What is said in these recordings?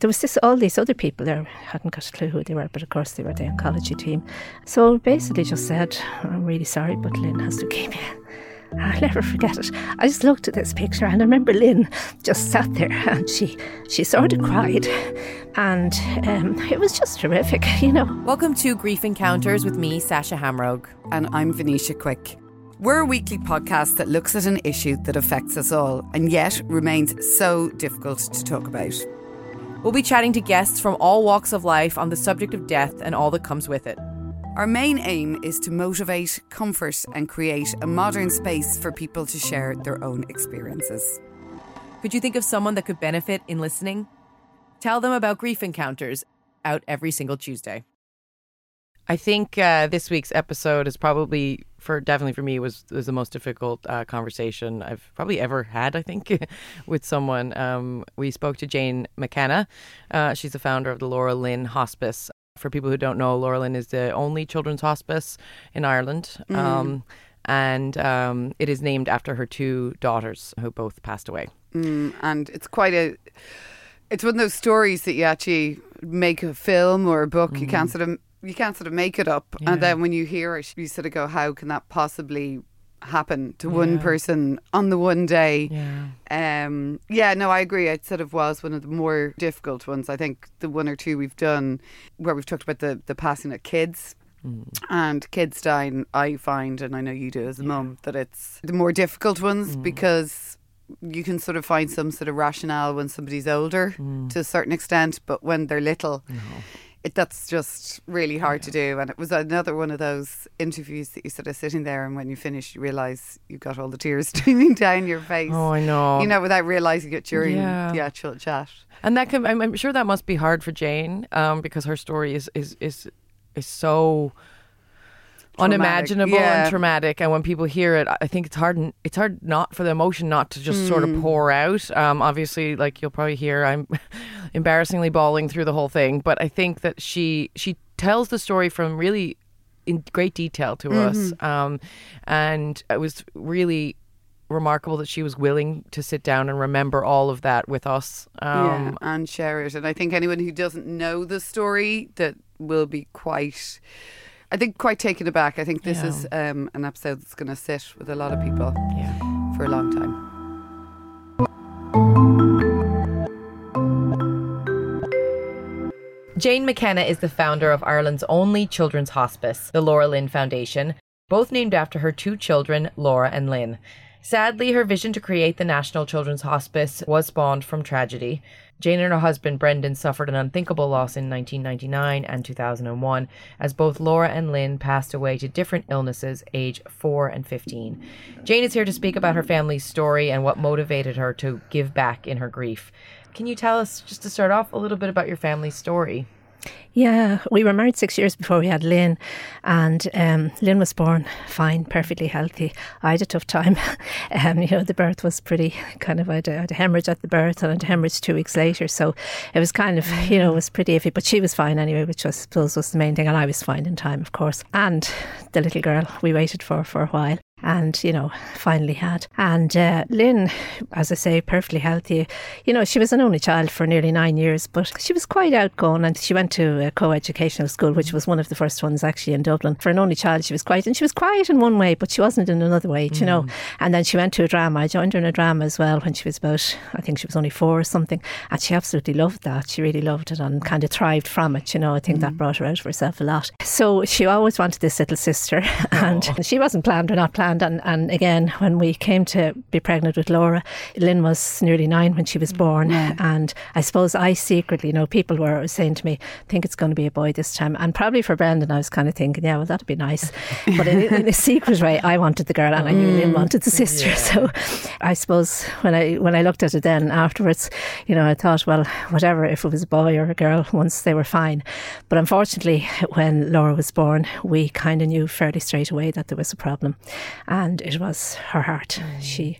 There was this all these other people there hadn't got a clue who they were, but of course they were the oncology team. So basically just said, I'm really sorry, but Lynn has leukemia. I'll never forget it. I just looked at this picture and I remember Lynn just sat there and she she sort of cried. And um, it was just terrific, you know. Welcome to Grief Encounters with me, Sasha Hamilton. And I'm Venetia Quick. We're a weekly podcast that looks at an issue that affects us all and yet remains so difficult to talk about. We'll be chatting to guests from all walks of life on the subject of death and all that comes with it. Our main aim is to motivate, comfort, and create a modern space for people to share their own experiences. Could you think of someone that could benefit in listening? Tell them about Grief Encounters, out every single Tuesday. I think uh, this week's episode is probably for definitely for me was was the most difficult uh, conversation I've probably ever had. I think with someone. Um, we spoke to Jane McKenna. Uh, she's the founder of the Laura Lynn Hospice. For people who don't know, Laura Lynn is the only children's hospice in Ireland. Mm. Um, and um, it is named after her two daughters who both passed away. Mm, and it's quite a. It's one of those stories that you actually make a film or a book. You can't sort of you can't sort of make it up, Yeah. and then when you hear it, you sort of go, "How can that possibly happen to one person on the one day?" Yeah. Um, yeah, no, I agree. It sort of was one of the more difficult ones. I think the one or two we've done where we've talked about the, the passing of kids mm. and kids dying, I find, and I know you do as a mum, that it's the more difficult ones mm. because you can sort of find some sort of rationale when somebody's older mm. to a certain extent, but when they're little, it, that's just really hard to do. And it was another one of those interviews that you sort of sitting there, and when you finish, you realise you've got all the tears streaming down your face. Oh, I know. You know, without realising it during Yeah. the actual chat. And that can, I'm, I'm sure that must be hard for Jane, um, because her story is is is is so Traumatic, unimaginable yeah. and traumatic. And when people hear it, I think it's hard. It's hard not for the emotion not to just sort Hmm. of pour out. Um, obviously, like you'll probably hear, I'm embarrassingly bawling through the whole thing. But I think that she she tells the story from really in great detail to us, Mm-hmm. um, and it was really remarkable that she was willing to sit down and remember all of that with us. Um, yeah, and share it. And I think anyone who doesn't know the story that will be quite, I think, quite taken aback. I think this Yeah. is um, an episode that's going to sit with a lot of people yeah. for a long time. Jane McKenna is the founder of Ireland's only children's hospice, the Laura Lynn Foundation, both named after her two children, Laura and Lynn. Sadly, her vision to create the National Children's Hospice was spawned from tragedy. Jane and her husband Brendan suffered an unthinkable loss in 1999 and 2001 as both Laura and Lynn passed away to different illnesses age 4 and 15. Jane is here to speak about her family's story and what motivated her to give back in her grief. Can you tell us, just to start off, a little bit about your family's story? Yeah, we were married six years before we had Lynn, and um, Lynn was born fine, perfectly healthy. I had a tough time. Um, you know, the birth was pretty kind of, I had, a, I had a hemorrhage at the birth and I had a hemorrhage two weeks later. So it was kind of, you know, it was pretty iffy, but she was fine anyway, which I suppose was the main thing. And I was fine in time, of course. And the little girl we waited for for a while. And you know finally had. And uh, Lynn as I say perfectly healthy. You know she was an only child for nearly nine years but she was quite outgoing and she went to a co-educational school which was one of the first ones actually in Dublin. For an only child she was quiet and she was quiet in one way but she wasn't in another way mm. you know? And then she went to a drama. I joined her in a drama as well when she was about I think she was only four or something. And she absolutely loved that. She really loved it and kind of thrived from it you know? I think mm. that brought her out of herself a lot. So she always wanted this little sister. And she wasn't planned or not planned and, and again, when we came to be pregnant with Laura, Lynn was nearly nine when she was born. Yeah. And I suppose I secretly, you know, people were saying to me, I think it's going to be a boy this time. And probably for Brendan, I was kind of thinking, yeah, well, that'd be nice. But in, in a secret way, I wanted the girl and I knew Lynn mm. wanted the sister. Yeah. So I suppose when I when I looked at it then afterwards, you know, I thought, well, whatever, if it was a boy or a girl, once they were fine. But unfortunately, when Laura was born, we kind of knew fairly straight away that there was a problem and it was her heart. Mm. She,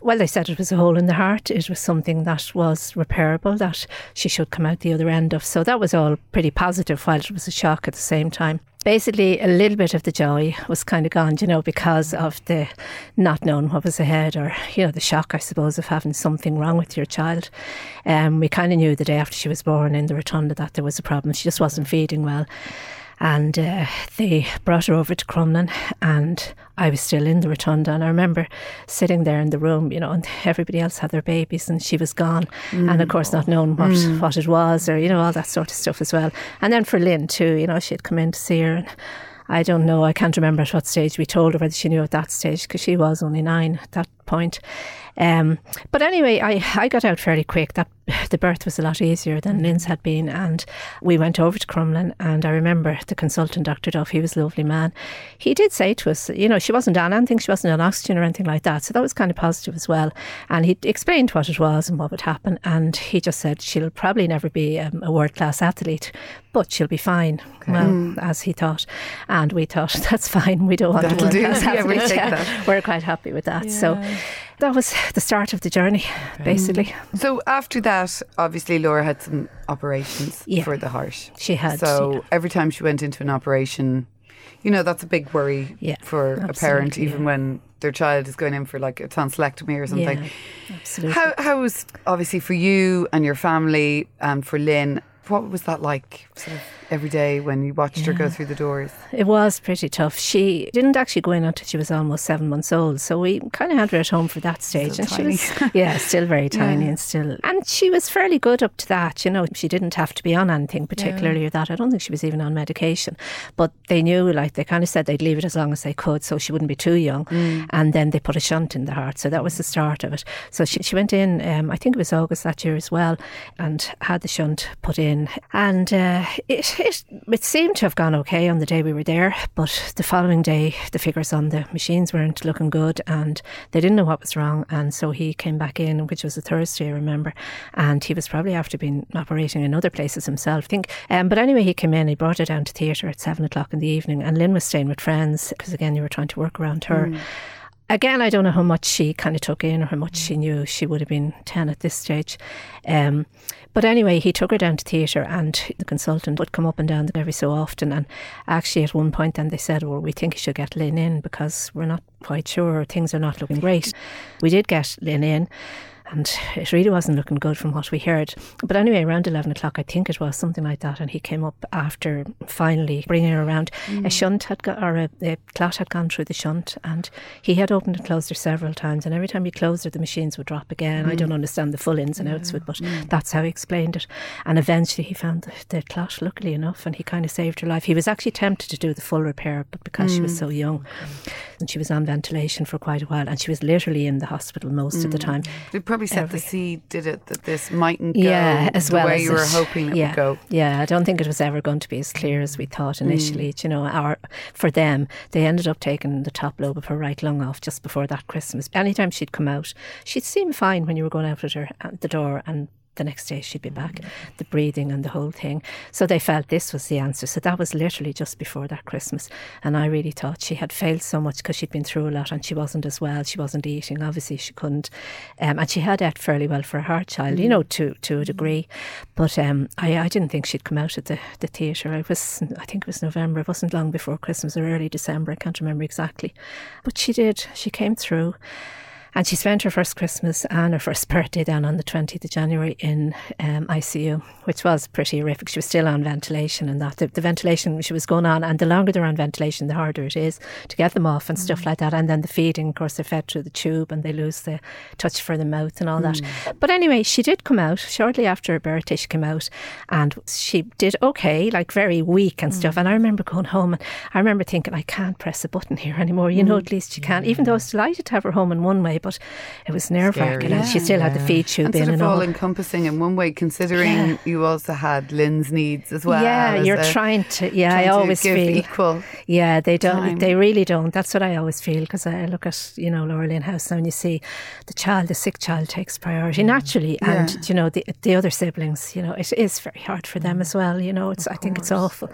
well, they said it was a hole in the heart. It was something that was repairable that she should come out the other end of. So that was all pretty positive, while it was a shock at the same time. Basically, a little bit of the joy was kind of gone, you know, because of the not knowing what was ahead, or you know, the shock, I suppose, of having something wrong with your child. Um, we kind of knew the day after she was born in the rotunda that there was a problem. She just wasn't feeding well and uh, they brought her over to Crumlin and I was still in the rotunda and I remember sitting there in the room you know and everybody else had their babies and she was gone mm. and of course not knowing what, mm. what it was or you know all that sort of stuff as well and then for Lynn too you know she had come in to see her and I don't know I can't remember at what stage we told her whether she knew at that stage because she was only nine at that point um, but anyway, I, I got out fairly quick. That the birth was a lot easier than Lynn's had been, and we went over to Crumlin. And I remember the consultant, Dr. Duff, he was a lovely man. He did say to us, you know, she wasn't on anything, she wasn't on oxygen or anything like that. So that was kind of positive as well. And he explained what it was and what would happen. And he just said she'll probably never be um, a world class athlete, but she'll be fine. Okay. Well, mm. as he thought, and we thought that's fine. We don't want That'll a world class athlete. Yeah, we're quite happy with that. Yeah. So that was the start of the journey, basically. So after that, obviously Laura had some operations yeah. for the heart. She had. So had. every time she went into an operation, you know, that's a big worry yeah, for a parent, even yeah. when their child is going in for like a tonsillectomy or something. Yeah, absolutely. How, how was obviously for you and your family and for Lynn, what was that like sort of every day when you watched yeah. her go through the doors? It was pretty tough. She didn't actually go in until she was almost seven months old, so we kind of had her at home for that stage. Still and tiny. she was, yeah, still very tiny yeah. and still, and she was fairly good up to that. You know, she didn't have to be on anything particularly yeah. that. I don't think she was even on medication, but they knew, like they kind of said, they'd leave it as long as they could, so she wouldn't be too young. Mm. And then they put a shunt in the heart, so that was the start of it. So she, she went in, um, I think it was August that year as well, and had the shunt put in, and uh, it, it it seemed to have gone okay on the day we were there, but the following day the figures on the machines weren't looking good, and they didn't know what was wrong, and so he came back in, which was a Thursday, I remember, and he was probably after been operating in other places himself, I think. Um, but anyway, he came in, he brought her down to theatre at seven o'clock in the evening, and Lynn was staying with friends because again you were trying to work around her. Mm. Again, I don't know how much she kind of took in or how much she knew. She would have been 10 at this stage. Um, but anyway, he took her down to theatre, and the consultant would come up and down every so often. And actually, at one point, then they said, Well, we think you should get Lynn in because we're not quite sure, things are not looking great. We did get Lynn in and it really wasn't looking good from what we heard. But anyway, around 11 o'clock, I think it was something like that, and he came up after finally bringing her around. Mm. A shunt had got, or a, a clot had gone through the shunt, and he had opened and closed her several times, and every time he closed her, the machines would drop again. Mm. I don't understand the full ins and outs of it, but mm. that's how he explained it. And eventually, he found the, the clot, luckily enough, and he kind of saved her life. He was actually tempted to do the full repair, but because she was mm. so young, and she was on ventilation for quite a while, and she was literally in the hospital most of the time. time probably set Every. the seed, did it, that this mightn't go yeah, as well the way as you were hoping it yeah, would go. Yeah, I don't think it was ever going to be as clear as we thought initially. Mm. You know, our for them, they ended up taking the top lobe of her right lung off just before that Christmas. Anytime she'd come out, she'd seem fine when you were going out at her at the door and the next day she'd be back, the breathing and the whole thing. So they felt this was the answer. So that was literally just before that Christmas. And I really thought she had failed so much because she'd been through a lot and she wasn't as well. She wasn't eating, obviously, she couldn't. Um, and she had ate fairly well for a heart child, you know, to, to a degree. But um, I, I didn't think she'd come out of the, the theatre. I was, I think it was November, it wasn't long before Christmas or early December, I can't remember exactly. But she did, she came through. And she spent her first Christmas and her first birthday then on the 20th of January in um, ICU, which was pretty horrific. She was still on ventilation and that. The, the, ventilation she was going on, and the longer they're on ventilation, the harder it is to get them off and mm. stuff like that. And then the feeding, of course, they're fed through the tube and they lose the touch for the mouth and all mm. that. But anyway, she did come out shortly after her birthday. She came out and she did okay, like very weak and mm. stuff. And I remember going home and I remember thinking, I can't press a button here anymore. You know, mm. at least she can't, Even though I was delighted to have her home in one way, but it was nerve wracking. Yeah, and she still yeah. had the feed tube and in sort of and all encompassing in one way, considering yeah. you also had Lynn's needs as well. Yeah, you're a, trying to. Yeah, trying I always feel equal. Yeah, they don't. Time. They really don't. That's what I always feel because I look at you know Laura Lynn House now and you see the child, the sick child takes priority naturally, and you know the the other siblings. You know it is very hard for them as well. You know it's I think it's awful.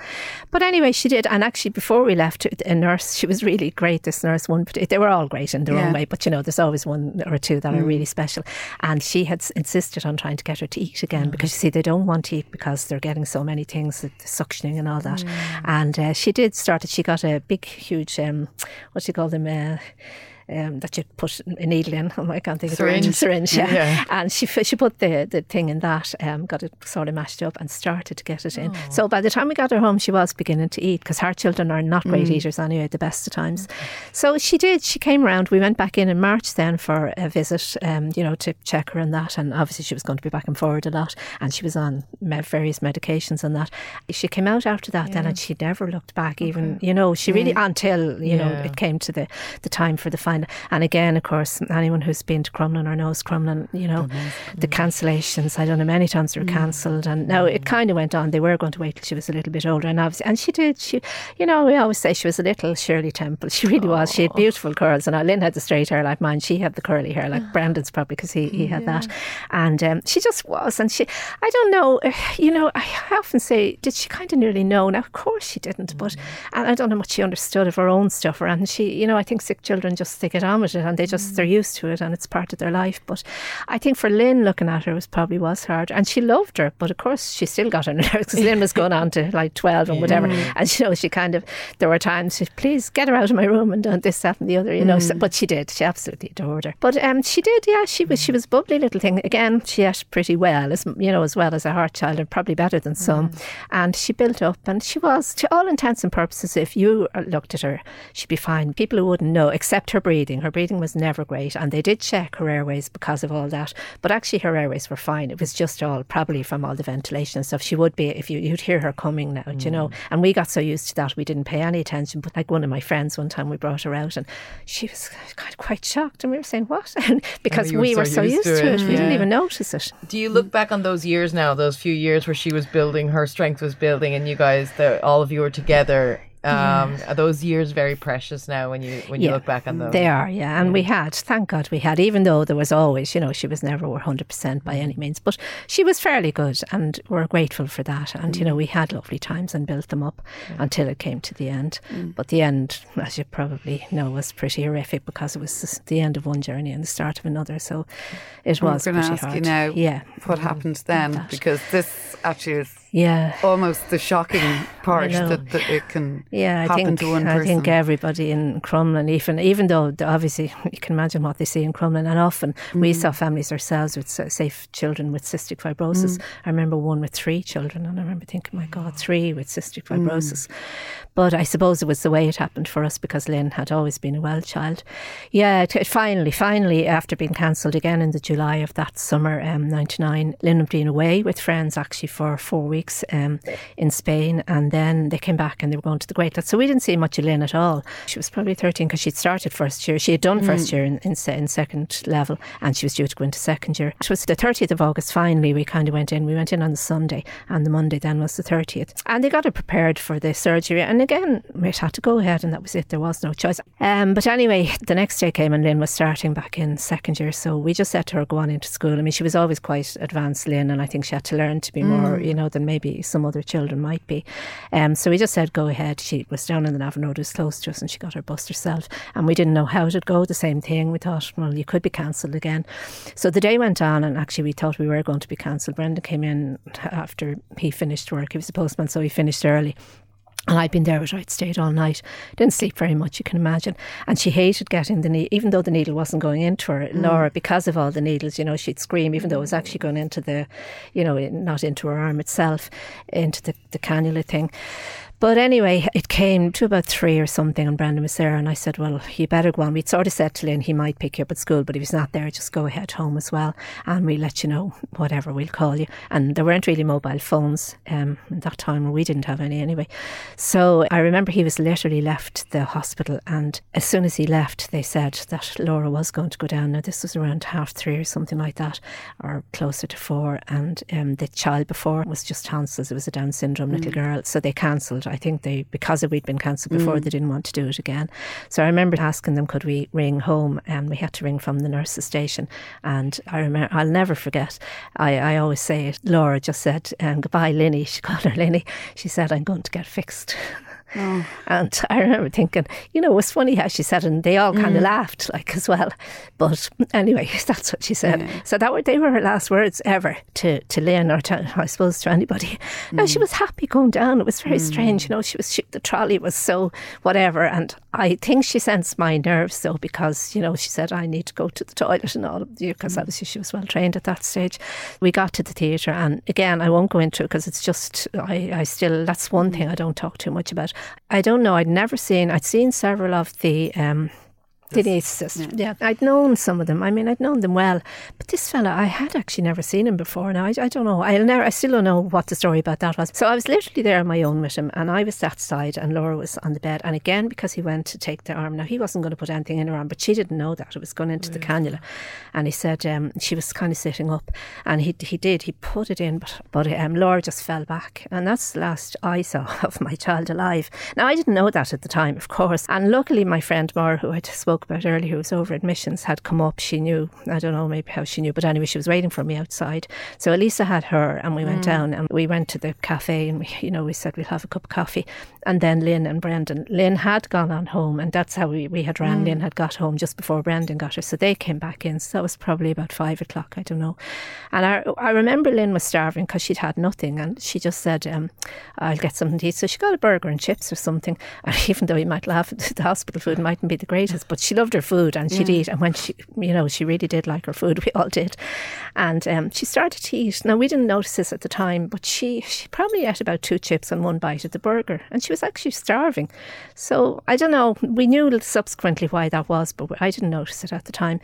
But anyway, she did, and actually before we left, a nurse. She was really great. This nurse, one, they were all great in their own way, but you know there's always one or two that mm. are really special. And she had insisted on trying to get her to eat again mm. because you see, they don't want to eat because they're getting so many things, the suctioning and all that. Mm. And uh, she did start it. She got a big, huge, um, what do you call them? Uh, um, that you put a needle in. Oh, I can't think syringe. of the syringe. Yeah. yeah. And she she put the, the thing in that, um, got it sort of mashed up and started to get it in. Oh. So by the time we got her home, she was beginning to eat because her children are not great mm. eaters anyway, the best of times. So she did. She came around. We went back in in March then for a visit, um, you know, to check her and that. And obviously she was going to be back and forward a lot, and she was on various medications and that. She came out after that yeah. then, and she never looked back. Even okay. you know, she really until you know it came to the the time for the final and again, of course, anyone who's been to Crumlin or knows Crumlin, you know, the cancellations. I don't know, many times they were mm. cancelled. And now it kind of went on. They were going to wait till she was a little bit older. And obviously, and she did. She, you know, we always say she was a little Shirley Temple. She really was. She had beautiful curls. And Lynn had the straight hair like mine. She had the curly hair like Brendan's probably because he, he had yeah. that. And um, she just was. And she, I don't know, you know, I often say, did she kind of nearly know? Now, of course she didn't. But and I don't know much she understood of her own stuff. And she, you know, I think sick children just they get on with it and they just they're used to it and it's part of their life. But I think for Lynn looking at her was probably was hard, and she loved her, but of course she still got her nerves because Lynn was going on to like twelve and whatever, mm. and you know she kind of there were times she please get her out of my room and done this that and the other, you know. Mm. So, but she did, she absolutely adored her. But um, she did, yeah, she was she was bubbly little thing. Again, she ate pretty well, as you know, as well as a heart child, and probably better than some. Mm. And she built up, and she was to all intents and purposes. If you looked at her, she'd be fine. People who wouldn't know, except her breathing, her breathing was never great. And they did check her airways because of all that. But actually, her airways were fine. It was just all probably from all the ventilation and stuff. She would be, if you, you'd hear her coming now, mm. you know. Mm. And we got so used to that, we didn't pay any attention. But like one of my friends, one time we brought her out and she was kind of quite shocked. And we were saying, what? because oh, we were so, used, to it, it. we yeah. didn't even notice it. Do you look back on those years now, those few years where she was building, her strength was building, and you guys, the, all of you were together? Um, yeah. Are those years very precious now when you when you yeah, look back on them? They are, yeah. And yeah. we had, thank God, we had. Even though there was always, you know, she was never one hundred percent by any means, but she was fairly good, and we're grateful for that. And mm. you know, we had lovely times and built them up until it came to the end. Mm. But the end, as you probably know, was pretty horrific because it was the end of one journey and the start of another. So it was. I'm going to ask hard. you now, yeah, what happened then? Because this actually is yeah, almost the shocking part that, that, it can yeah, I happen think, to one person. I think everybody in Crumlin, even even though obviously you can imagine what they see in Crumlin, and often mm. we saw families ourselves with safe children with cystic fibrosis. Mm. I remember one with three children, and I remember thinking, my God, three with cystic mm. fibrosis. Mm. But I suppose it was the way it happened for us because Lynn had always been a well child. Yeah, it, finally, finally, after being cancelled again in the July of that summer, um, '99, Lynn had been away with friends actually for four weeks weeks um, in Spain, and then they came back and they were going to the Great. So we didn't see much of Lynn at all. She was probably 13 because she'd started first year. She had done first year in, in, in second level, and she was due to go into second year. It was the 30th of August, finally, we kind of went in. We went in on the Sunday, and the Monday then was the 30th. And they got her prepared for the surgery. And again, we had to go ahead, and that was it. There was no choice. Um, but anyway, the next day came, and Lynn was starting back in second year. So we just said to her, go on into school. I mean, she was always quite advanced, Lynn, and I think she had to learn to be mm. more, you know, than maybe some other children might be. Um, so we just said, go ahead. She was down in the Navan Road, it was close to us, and she got her bus herself. And we didn't know how it'd go. The same thing. We thought, well, you could be cancelled again. So the day went on, and actually, we thought we were going to be cancelled. Brendan came in after he finished work. He was a postman, so he finished early. And I'd been there with her, I'd stayed all night. Didn't sleep very much, you can imagine. And she hated getting the needle, even though the needle wasn't going into her. Mm. Laura, because of all the needles, you know, she'd scream, even though it was actually going into the, you know, not into her arm itself, into the, the cannula thing. But anyway, it came to about three or something, and Brendan was there, and I said, "Well, you better go on." We'd sort of said to Lynn he might pick you up at school, but if he's not there, just go ahead home as well, and we'll let you know whatever. We'll call you. And there weren't really mobile phones um, at that time, we didn't have any anyway. So I remember he was literally left the hospital, and as soon as he left, they said that Laura was going to go down. Now this was around half three or something like that, or closer to four, and um, the child before was just tonsils. It was a Down syndrome mm. little girl, so they cancelled I think they, because we'd been cancelled before, mm. they didn't want to do it again. So I remember asking them, could we ring home? And we had to ring from the nurse's station. And I remember, I'll never forget, I, I always say it, Laura just said, um, goodbye, Linny. She called her Linny. She said, I'm going to get fixed. Oh. And I remember thinking, you know, it was funny how she said, it, and they all kind of mm. laughed, like as well. But anyway, that's what she said. Yeah. So that were they were her last words ever to to Lynn or to, I suppose to anybody. Mm. Now she was happy going down. It was very mm. strange, you know. She was she, the trolley was so whatever, and I think she sensed my nerves though because you know she said I need to go to the toilet and all of you because mm. obviously she was well trained at that stage. We got to the theatre, and again, I won't go into it because it's just I I still that's one mm. thing I don't talk too much about. I don't know. I'd never seen. I'd seen several of the um, Denise, yeah. yeah. I'd known some of them. I mean, I'd known them well, but this fella, I had actually never seen him before. Now, I, I don't know. I'll never. I still don't know what the story about that was. So I was literally there on my own with him, and I was that side, and Laura was on the bed. And again, because he went to take the arm, now he wasn't going to put anything in her arm, but she didn't know that it was going into the cannula. And he said um, she was kind of sitting up, and he he did. He put it in, but but um, Laura just fell back, and that's the last I saw of my child alive. Now I didn't know that at the time, of course, and luckily my friend Maura, who I spoke about earlier, who was over admissions, had come up. She knew, I don't know maybe how she knew, but anyway, she was waiting for me outside. So Elisa had her, and we went mm. down and we went to the cafe, and we, you know, we said we'll have a cup of coffee. And then Lynn and Brendan. Lynn had gone on home, and that's how we, we had ran. Mm. Lynn had got home just before Brendan got her. So they came back in. So that was probably about five o'clock, I don't know. And I, I remember Lynn was starving because she'd had nothing, and she just said, um, I'll get something to eat. So she got a burger and chips or something. And even though you might laugh, the hospital food mightn't be the greatest, but she loved her food and she'd eat. And when she, you know, she really did like her food, we all did. And um, she started to eat. Now, we didn't notice this at the time, but she, she probably ate about two chips and one bite of the burger. And she was actually starving. So I don't know. We knew subsequently why that was, but I didn't notice it at the time.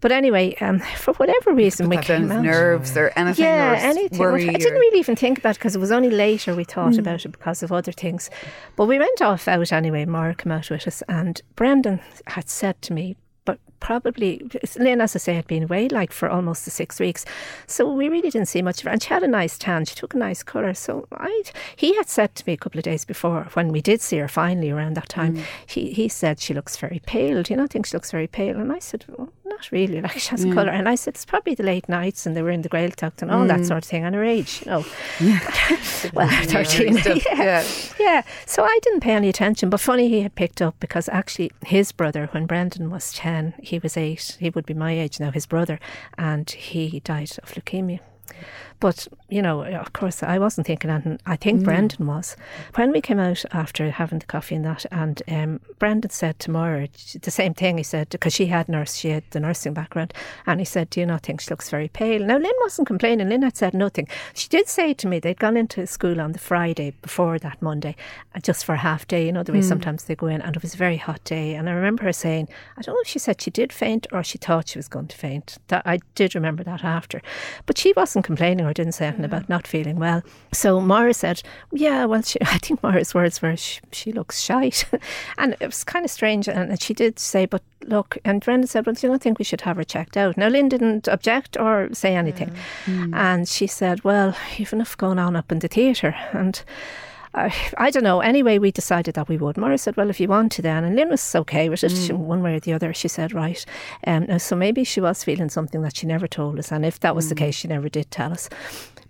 But anyway, um, for whatever reason, we came out. nerves or anything. Yeah, anything. I didn't really even think about it because it was only later we thought mm. about it because of other things. But we went off out anyway. Maura came out with us, and Brendan had said to me, but probably Lynn, as I say, had been away like for almost the six weeks, so we really didn't see much of her. And she had a nice tan; she took a nice colour. So I, he had said to me a couple of days before when we did see her finally around that time, mm. he he said she looks very pale. Do you not think she looks very pale? And I said, well, not really. Like she has mm. a colour. And I said it's probably the late nights and they were in the Gaeltacht and all mm. that sort of thing, and her age, you know. well, thirteen. yeah. yeah, yeah. So I didn't pay any attention, but funny he had picked up because actually his brother, when Brendan was ten he was eight. He would be my age now, his brother, and he died of leukemia. But, you know, of course, I wasn't thinking anything. I think mm. Brendan was. When we came out after having the coffee and that, and um, Brendan said to Maura the same thing. He said, because she had nurse, she had the nursing background, and he said, Do you not think she looks very pale? Now, Lynn wasn't complaining. Lynn had said nothing. She did say to me they'd gone into school on the Friday before that Monday, uh, just for a half day. You know, the way mm. sometimes they go in, and it was a very hot day. And I remember her saying, I don't know if she said she did faint or she thought she was going to faint. That I did remember that after. But she wasn't complaining or didn't say anything about not feeling well. So Maura said, "Yeah, well, she, I think Maura's words were she, she looks shite," and it was kind of strange. And she did say, "But look," and Brendan said, "Well, do you not think we should have her checked out?" Now Lynn didn't object or say anything, mm. and she said, "Well, you've enough going on up in the theatre. and. I, I don't know. Anyway, we decided that we would. Maura said, "Well, if you want to, then." And Lynn was okay with it, mm. one way or the other. She said, "Right." Um, so maybe she was feeling something that she never told us, and if that was mm. the case, she never did tell us.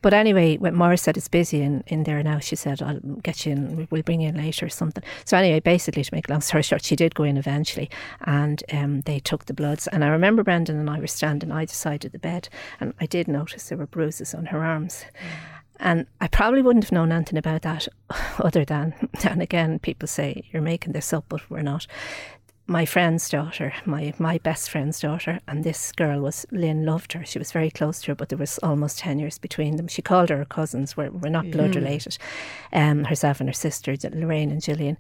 But anyway, when Maura said it's busy in, in there now, she said, I'll get you in, we'll bring you in later or something. So anyway, basically, to make a long story short, she did go in eventually and um, they took the bloods. And I remember Brendan and I were standing either side of the bed and I did notice there were bruises on her arms. Mm. And I probably wouldn't have known anything about that other than, and again, people say you're making this up, but we're not. My friend's daughter, my, my best friend's daughter, and this girl was, Lynn loved her. She was very close to her, but there was almost 10 years between them. She called her cousins, we're, we're not blood mm. related, um, herself and her sister, Lorraine and Gillian.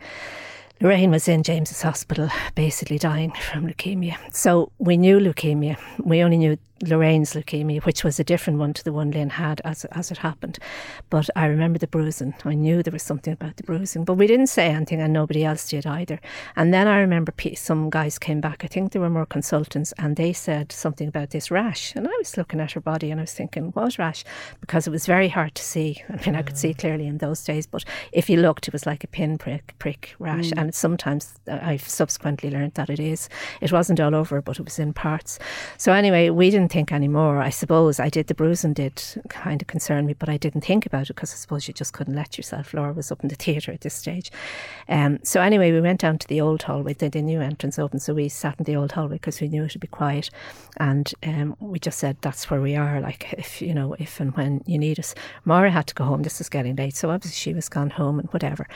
Lorraine was in James's hospital, basically dying from leukemia. So we knew leukemia. We only knew Lorraine's leukemia, which was a different one to the one Lynn had as as it happened. But I remember the bruising. I knew there was something about the bruising, but we didn't say anything, and nobody else did either. And then I remember some guys came back. I think there were more consultants, and they said something about this rash. And I was looking at her body, and I was thinking, what rash? Because it was very hard to see. I mean, I could see clearly in those days, but if you looked, it was like a pinprick prick rash. Mm. And sometimes uh, I've subsequently learned that it is. It wasn't all over, but it was in parts. So anyway, we didn't think anymore. I suppose I did the bruising did kind of concern me, but I didn't think about it because I suppose you just couldn't let yourself. Laura was up in the theatre at this stage. Um, so anyway, we went down to the old hallway. The, the new entrance open, so we sat in the old hallway because we knew it would be quiet, and um, we just said that's where we are. Like if you know if and when you need us. Maura had to go home. This is getting late, so obviously she was gone home and whatever.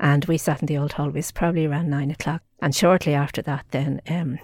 And we sat in the old hallway. Probably around nine o'clock. And shortly after that, then um,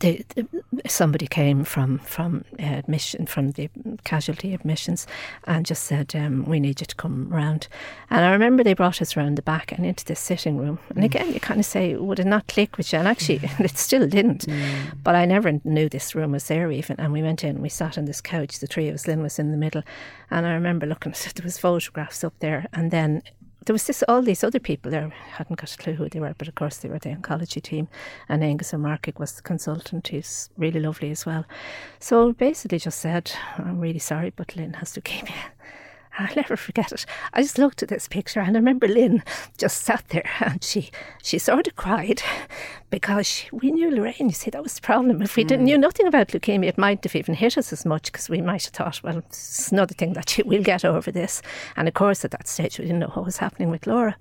the, the, somebody came from from uh, admission from the casualty admissions and just said um, we need you to come round and I remember they brought us round the back and into the sitting room and mm. again you kind of say would it not click with you and actually mm. it still didn't mm. but I never knew this room was there even and we went in we sat on this couch the three of us Lynn was in the middle and I remember looking there was photographs up there and then there was this all these other people there. I hadn't got a clue who they were, but of course they were the oncology team. And Angus O'Marcaigh was the consultant. He's really lovely as well. So basically just said, I'm really sorry, but Lynn has to leukemia. I'll never forget it. I just looked at this picture and I remember Lynn just sat there and she she sort of cried because she, we knew Lorraine. You see, that was the problem. If we mm. didn't knew nothing about leukemia, it might have even hit us as much because we might have thought, well, it's another thing that we'll get over this. And of course, at that stage, we didn't know what was happening with Laura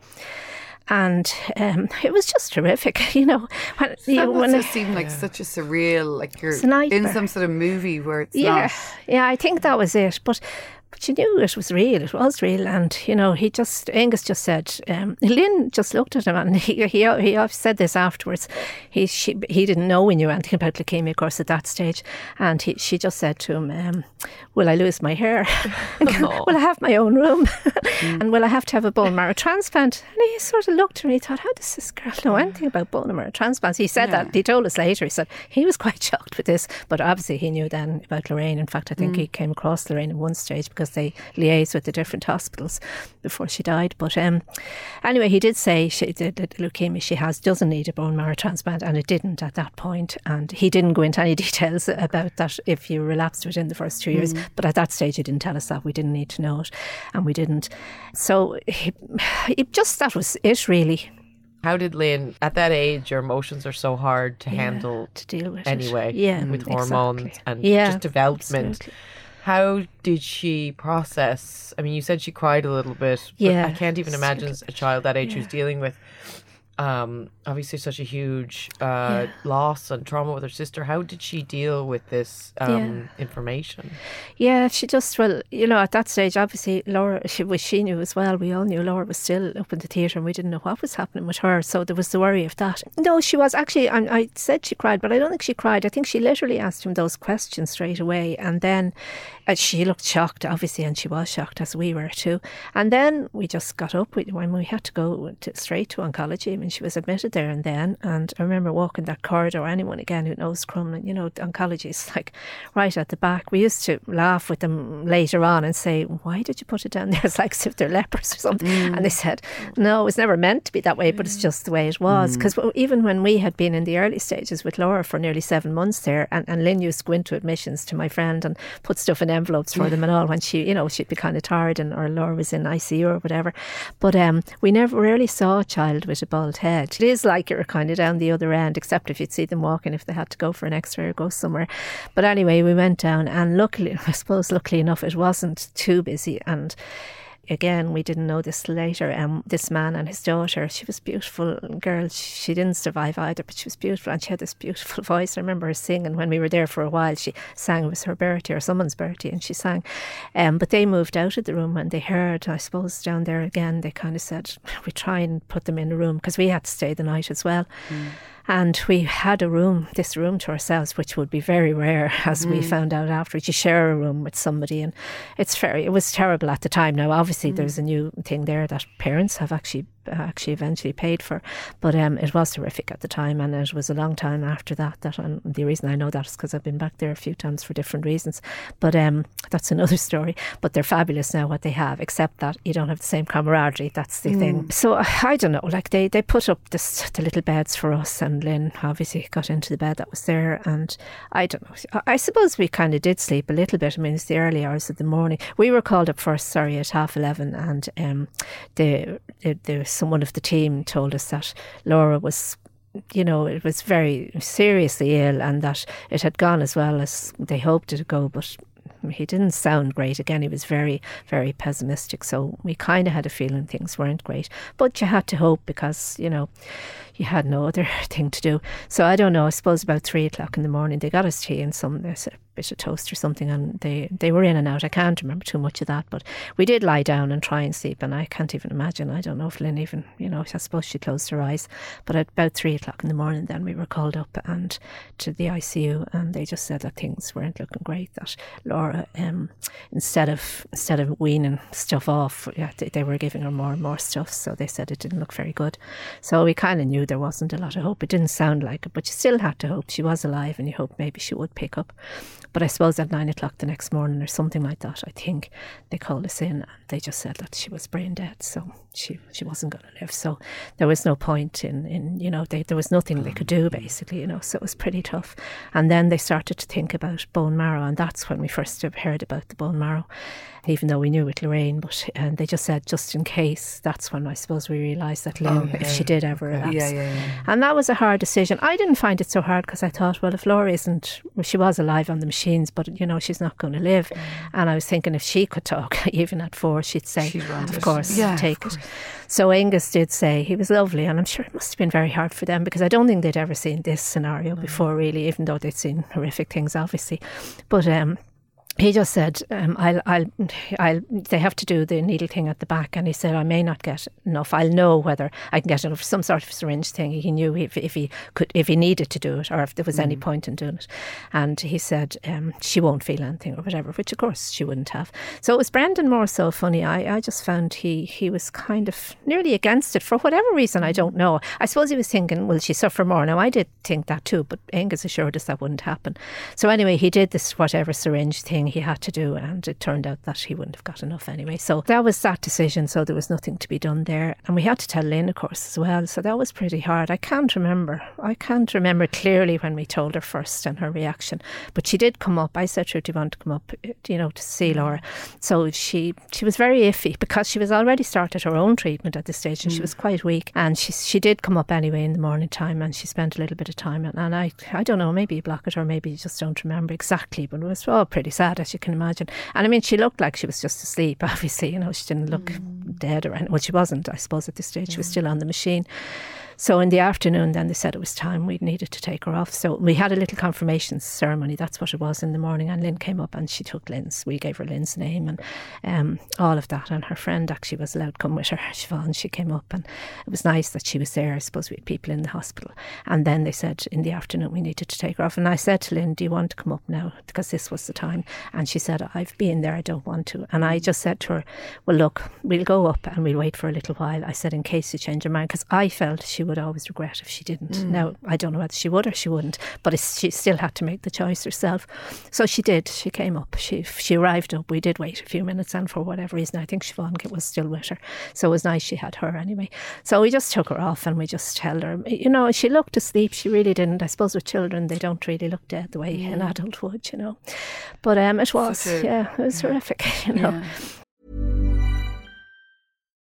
and um, it was just terrific. You know, when, you know, when it seemed like yeah. such a surreal, like you're in some sort of movie where it's yeah, not. yeah. I think that was it. But but she knew it was real. It was real, and you know, he just Angus just said. Um, Lynn just looked at him, and he he he said this afterwards. He she, he didn't know we knew anything about leukemia, of course, at that stage, and he, she just said to him, um, "Will I lose my hair? will I have my own room? mm. and will I have to have a bone marrow transplant?" And he sort of looked at me. He thought, "How does this girl know anything about bone marrow transplants?" He said yeah. that. He told us later. He said he was quite shocked with this, but obviously he knew then about Lorraine. In fact, I think mm. he came across Lorraine at one stage because they liaised with the different hospitals before she died. But um, anyway, he did say she, the, the leukemia she has doesn't need a bone marrow transplant, and it didn't at that point. And he didn't go into any details about that if you relapsed within the first two years. Mm. But at that stage, he didn't tell us that. We didn't need to know it, and we didn't. So he, he just that was it, really. How did Lynn, at that age, your emotions are so hard to yeah, handle to deal with anyway, it. yeah, with hormones exactly. and yeah, just development. Absolutely. How did she process? I mean, you said she cried a little bit. Yeah, I can't even imagine a child that age yeah. who's dealing with um, obviously such a huge uh, yeah. loss and trauma with her sister. How did she deal with this um, yeah. information? Yeah, she just well, you know, at that stage, obviously Laura, she was she knew as well. We all knew Laura was still up in the theatre, and we didn't know what was happening with her. So there was the worry of that. No, she was actually. I, I said she cried, but I don't think she cried. I think she literally asked him those questions straight away, and then uh, she looked shocked, obviously, and she was shocked as we were too. And then we just got up when we had to go to, straight to oncology. I mean, mean, she was admitted there and then. And I remember walking that corridor. Anyone again who knows Crumlin, you know, oncology is like right at the back. We used to laugh with them later on and say, "Why did you put it down there? It's like as if they're lepers or something." Mm. And they said, "No, it was never meant to be that way, but it's just the way it was." Because mm. even when we had been in the early stages with Laura for nearly seven months there, and, and Lynn used to go into admissions to my friend and put stuff in envelopes for them and all when she, you know, she'd be kind of tired and or Laura was in ICU or whatever. But um, we never really saw a child with a bald head. It is like you're kind of down the other end, except if you'd see them walking if they had to go for an X-ray or go somewhere. But anyway, we went down, and luckily, I suppose, luckily enough, it wasn't too busy and again, we didn't know this later. Um, this man and his daughter, she was beautiful girl. She didn't survive either, but she was beautiful and she had this beautiful voice. I remember her singing when we were there for a while. She sang it was her birthday or someone's birthday, and she sang. Um, but they moved out of the room and they heard. I suppose down there again, they kind of said we try and put them in a room because we had to stay the night as well. Mm. And we had a room, this room to ourselves, which would be very rare, as mm. we found out afterwards. You share a room with somebody, and it's very, it was terrible at the time. Now, obviously, mm. there's a new thing there that parents have actually actually eventually paid for. But um, it was terrific at the time, and it was a long time after that. That and the reason I know that is because I've been back there a few times for different reasons. But um, that's another story. But they're fabulous now what they have, except that you don't have the same camaraderie. That's the mm. thing. So I don't know. Like they they put up this, the little beds for us, and Lynn obviously got into the bed that was there, and I don't know. I suppose we kind of did sleep a little bit. I mean, it's the early hours of the morning. We were called up first, sorry, at half eleven, and um, the the, the someone of the team told us that Laura was you know, it was very seriously ill and that it had gone as well as they hoped it would go, but he didn't sound great. Again, he was very, very pessimistic. So we kind of had a feeling things weren't great. But you had to hope because, you know, you had no other thing to do. So I don't know. I suppose about three o'clock in the morning, they got us tea and some a bit of toast or something, and they, they were in and out. I can't remember too much of that, but we did lie down and try and sleep, and I can't even imagine. I don't know if Lynn even, you know, I suppose she closed her eyes. But at about three o'clock in the morning, then we were called up and to the ICU, and they just said that things weren't looking great. That Laura, um, instead of instead of weaning stuff off, yeah, they, they were giving her more and more stuff. So they said it didn't look very good. So we kind of knew there wasn't a lot of hope. It didn't sound like it, but you still had to hope she was alive, and you hoped maybe she would pick up. But I suppose at nine o'clock the next morning or something like that, I think they called us in and they just said that she was brain dead, so she she wasn't going to live. So there was no point in in you know they, there was nothing they could do basically, you know. So it was pretty tough. And then they started to think about bone marrow, and that's when we first heard about the bone marrow even though we knew with Lorraine, but um, they just said just in case. That's when I suppose we realised that Lynn, oh, if she did ever relapse, yeah, yeah, yeah. and that was a hard decision. I didn't find it so hard because I thought, well, if Laura isn't, well, she was alive on the machines, but you know she's not going to live. Mm. And I was thinking if she could talk, even at four, she'd say, of course, yeah, take of course. it. So Angus did say he was lovely, and I'm sure it must have been very hard for them because I don't think they'd ever seen this scenario mm. before, really, even though they'd seen horrific things, obviously. But um, he just said, um, I'll, I'll, I'll, they have to do the needle thing at the back. And he said, I may not get enough. I'll know whether I can get enough, some sort of syringe thing. He knew if, if he could, if he needed to do it or if there was mm. any point in doing it. And he said, um, she won't feel anything or whatever, which of course she wouldn't have. So it was Brendan more so funny. I, I just found he, he was kind of nearly against it for whatever reason. I don't know. I suppose he was thinking, will she suffer more? Now, I did think that too, but Angus assured us that wouldn't happen. So anyway, he did this whatever syringe thing he had to do, and it turned out that he wouldn't have got enough anyway. So that was that decision. So there was nothing to be done there, and we had to tell Lynn, of course, as well. So that was pretty hard. I can't remember. I can't remember clearly when we told her first and her reaction, but she did come up. I said to her, "Do you want to come up? You know, to see mm. Laura?" So she she was very iffy because she was already started her own treatment at this stage, and mm. she was quite weak. And she she did come up anyway in the morning time, and she spent a little bit of time. And, and I I don't know, maybe you block it or maybe you just don't remember exactly, but it was all pretty sad as you can imagine. And I mean, she looked like she was just asleep, obviously, you know, she didn't look mm. dead or anything. Well, she wasn't, I suppose, at this stage. She was still on the machine. So in the afternoon, then they said it was time we needed to take her off. So we had a little confirmation ceremony. That's what it was in the morning. And Lynn came up and she took Lynn's. We gave her Lynn's name and um, all of that. And her friend actually was allowed to come with her. Siobhan, she came up and it was nice that she was there. I suppose we had people in the hospital. And then they said in the afternoon we needed to take her off. And I said to Lynn, Do you want to come up now? Because this was the time. And she said, I've been there. I don't want to. And I just said to her, Well, look, we'll go up and we'll wait for a little while. I said, In case you change your mind, because I felt she would always regret if she didn't. Mm. Now, I don't know whether she would or she wouldn't, but she still had to make the choice herself. So she did. She came up. She she arrived up. We did wait a few minutes, and for whatever reason, I think Siobhan was still with her. So it was nice she had her anyway. So we just took her off and we just held her. You know, she looked asleep. She really didn't. I suppose with children, they don't really look dead the way mm. an adult would, you know. But um, it was, yeah, it was yeah. horrific, you know. Yeah.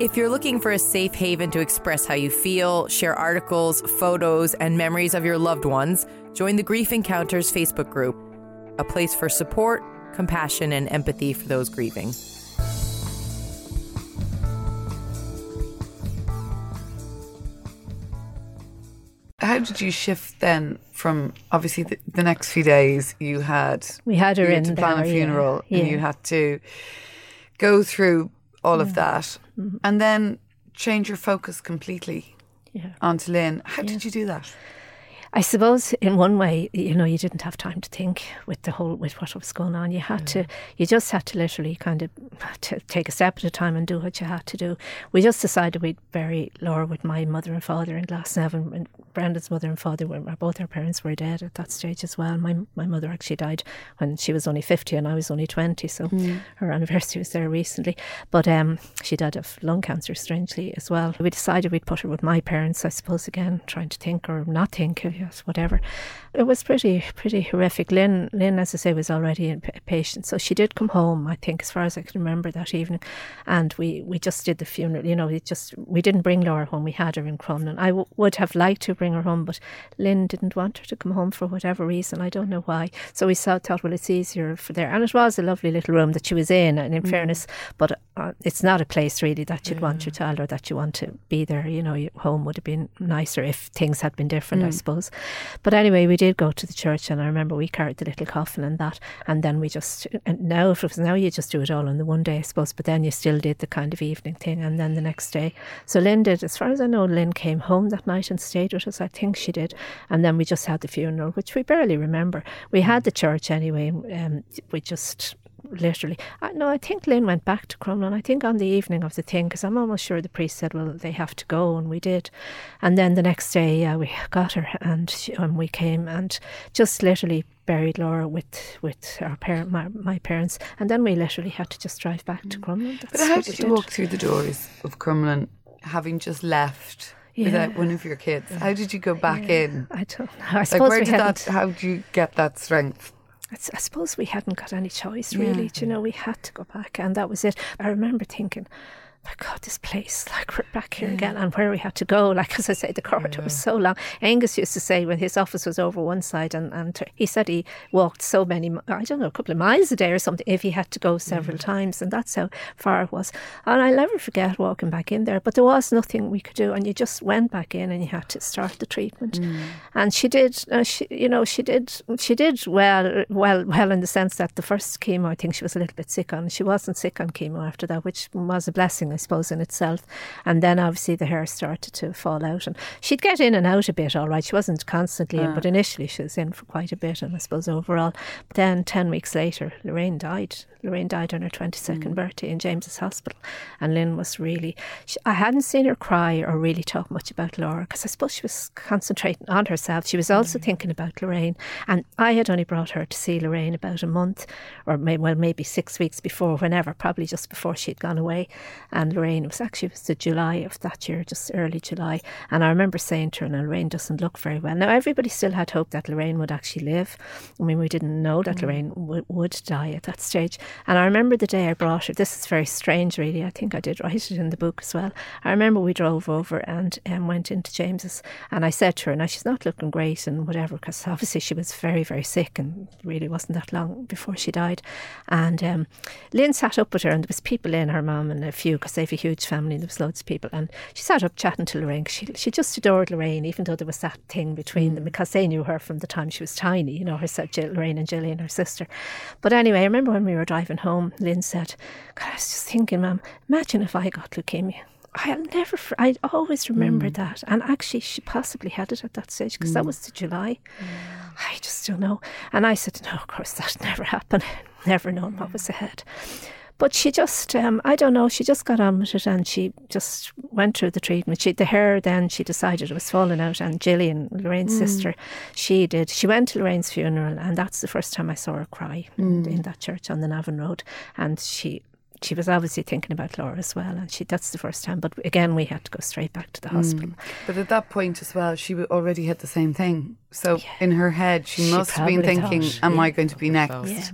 If you're looking for a safe haven to express how you feel, share articles, photos, and memories of your loved ones, join the Grief Encounters Facebook group, a place for support, compassion, and empathy for those grieving. How did you shift then from obviously the, the next few days you had we had her in to plan there, a funeral yeah. and you had to go through all of that mm-hmm. and then change your focus completely yeah. onto Lynn. How yeah. did you do that? I suppose in one way, you know, you didn't have time to think with the whole with what was going on. You had to, you just had to literally kind of take a step at a time and do what you had to do. We just decided we'd bury Laura with my mother and father in Glasnevin. And Brendan's mother and father were both our parents were dead at that stage as well. My my mother actually died when she was only fifty and I was only twenty, so mm. her anniversary was there recently. But um, she died of lung cancer, strangely as well. We decided we'd put her with my parents. I suppose again, trying to think or not think yes, whatever. It was pretty, pretty horrific. Lynn, Lynn, as I say, was already in patient, so she did come home. I think, as far as I can remember, that evening, and we, we just did the funeral. You know, we just we didn't bring Laura home. We had her in Crumlin. I w- would have liked to bring her home, but Lynn didn't want her to come home for whatever reason. I don't know why. So we thought, thought well, it's easier for there, and it was a lovely little room that she was in. And in mm. fairness, but uh, it's not a place really that you'd want your child or that you want to be there. You know, home would have been nicer if things had been different, mm. I suppose. But anyway, we did go to the church, and I remember we carried the little coffin and that, and then we just and now if it was now you just do it all in the one day, I suppose. But then you still did the kind of evening thing, and then the next day. So Lynn did, as far as I know, Lynn came home that night and stayed with us. I think she did, and then we just had the funeral, which we barely remember. We had the church anyway. Um, we just literally. Uh, no, I think Lynn went back to Crumlin. I think on the evening of the thing, because I'm almost sure the priest said, "Well, they have to go," and we did. And then the next day, yeah, we got her, and she, and we came and just literally buried Laura with with our parent, my, my parents, and then we literally had to just drive back to mm. Crumlin. That's but how did you did. walk through the doors of Crumlin, having just left? Yeah. Without one of your kids, how did you go back yeah. in? I don't know. I suppose like where did that? How did you get that strength? I suppose we hadn't got any choice really. Yeah. you know, we had to go back, and that was it. I remember thinking, my God, this place, like we're back here again, and where we had to go. Like, as I say, the corridor was so long. Aengus used to say when his office was over one side, and, and he said he walked so many, I don't know, a couple of miles a day or something if he had to go several times, and that's how far it was. And I'll never forget walking back in there, but there was nothing we could do, and you just went back in and you had to start the treatment. And she did, uh, she, you know, she did, she did well, well, well, in the sense that the first chemo, I think she was a little bit sick on. She wasn't sick on chemo after that, which was a blessing, suppose, in itself. And then obviously the hair started to fall out, and she'd get in and out a bit, all right. She wasn't constantly in, ah. but initially she was in for quite a bit, and I suppose overall. But then ten weeks later, Lorraine died. Lorraine died on her 22nd mm. birthday in James's Hospital. And Lynn was really, she, I hadn't seen her cry or really talk much about Laura because I suppose she was concentrating on herself. She was also mm. thinking about Lorraine. And I had only brought her to see Lorraine about a month or may, well, maybe six weeks before, whenever, probably just before she'd gone away. And Lorraine, it was actually it was the July of that year, just early July. And I remember saying to her, now Lorraine doesn't look very well. Now, everybody still had hope that Lorraine would actually live. I mean, we didn't know that mm. Lorraine w- would die at that stage. And I remember the day I brought her. This is very strange, really. I think I did write it in the book as well. I remember we drove over and um, went into James's, and I said to her, "Now she's not looking great and whatever, because obviously she was very, very sick, and really wasn't that long before she died." And um, Lynn sat up with her, and there was people in her mum and a few, because they have a huge family, and there was loads of people, and she sat up chatting to Lorraine. She she just adored Lorraine, even though there was that thing between them, because they knew her from the time she was tiny. You know, her Lorraine and Gillian, her sister. But anyway, I remember when we were driving home, Lynn said, God, I was just thinking, Mum, imagine if I got leukemia. I'll never, fr- I always remember mm. that. And actually, she possibly had it at that stage because that mm. was the July. Mm. I just don't know. And I said, no, of course, that never happened. Never known what was ahead. But she just, um, I don't know, she just got on with it and she just went through the treatment. She, the hair then, she decided it was falling out. And Gillian, Lorraine's mm. sister, she did. She went to Lorraine's funeral and that's the first time I saw her cry in, mm. in that church on the Navan Road. And she, she was obviously thinking about Laura as well. And she, that's the first time. But again, we had to go straight back to the mm. hospital. But at that point as well, she already had the same thing. So in her head, she, She must have been thinking, thought, "Am yeah. I going to be next?" Yeah.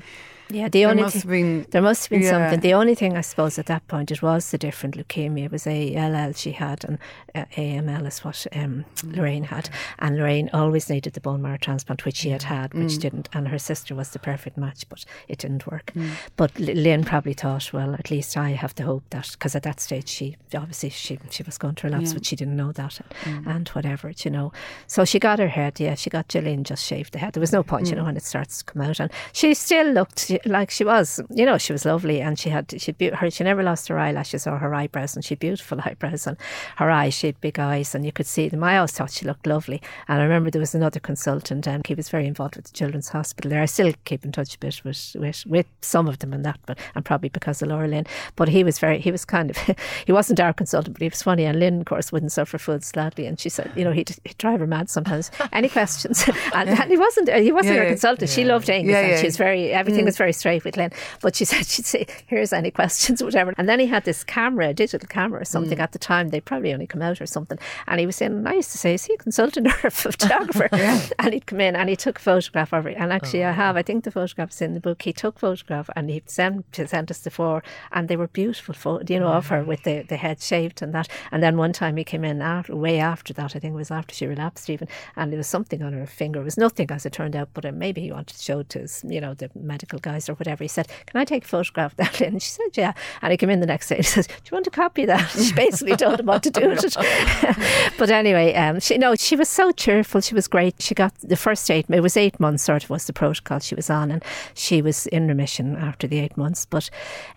Yeah, the There only must thi- have been- there must have been yeah. something. The only thing I suppose at that point it was the different leukemia. It was ALL she had, and uh, AML is what um, Mm. Lorraine had. And Lorraine always needed the bone marrow transplant, which she had had, Mm. which didn't. And her sister was the perfect match, but it didn't work. Mm. But Lynn probably thought, well, at least I have the hope that because at that stage she obviously she she was going to relapse, but she didn't know that, and, Mm. and whatever, you know. So she got her head. Yeah, she got Gillian just shaved the head. There was no point, Mm. you know, when it starts to come out, and she still looked like she was, you know, she was lovely, and she had she be- her she never lost her eyelashes or her eyebrows, and she had beautiful eyebrows and her eyes. She had big eyes, and you could see them. I always thought she looked lovely, and I remember there was another consultant, and he was very involved with the Children's Hospital there. I still keep in touch a bit with with, with some of them and that, but and probably because of Laura Lynn. But he was very, he was kind of, he wasn't our consultant, but he was funny. And Lynn, of course, wouldn't suffer foods gladly, and she said, you know, he'd, he'd drive her mad sometimes. Any questions? and, and he wasn't, he wasn't Yeah, her yeah. consultant. She loved Aengus, Yeah, and yeah. she's very, everything mm. was very straight with Lynn. But she said she'd say, "Here's any questions, whatever." And then he had this camera, a digital camera or something. Mm. At the time, they probably only come out or something. And he was saying, and I used to say, "Is he a consultant or a photographer?" And he'd come in and he took a photograph of it. And actually, I oh. have, I think the photograph's in the book. He took photograph and he sent sent us the four, and they were beautiful, pho- you know, of her mm. with the, the head shaved and that. And then one time he came in after, way after that. I think it was after she relapsed even, and there was something on her finger. It was nothing as it turned out, but maybe he wanted to show it to his, you know, the medical guys or whatever. He said, "Can I take a photograph of that?" And she said, "Yeah." And he came in the next day and he says, "Do you want to copy that?" She basically told him what to do with it. but anyway, um, she no, she was so cheerful. She was great. She got the first eight. It was eight months, sort of, was the protocol she was on, and she was in remission after the eight months. But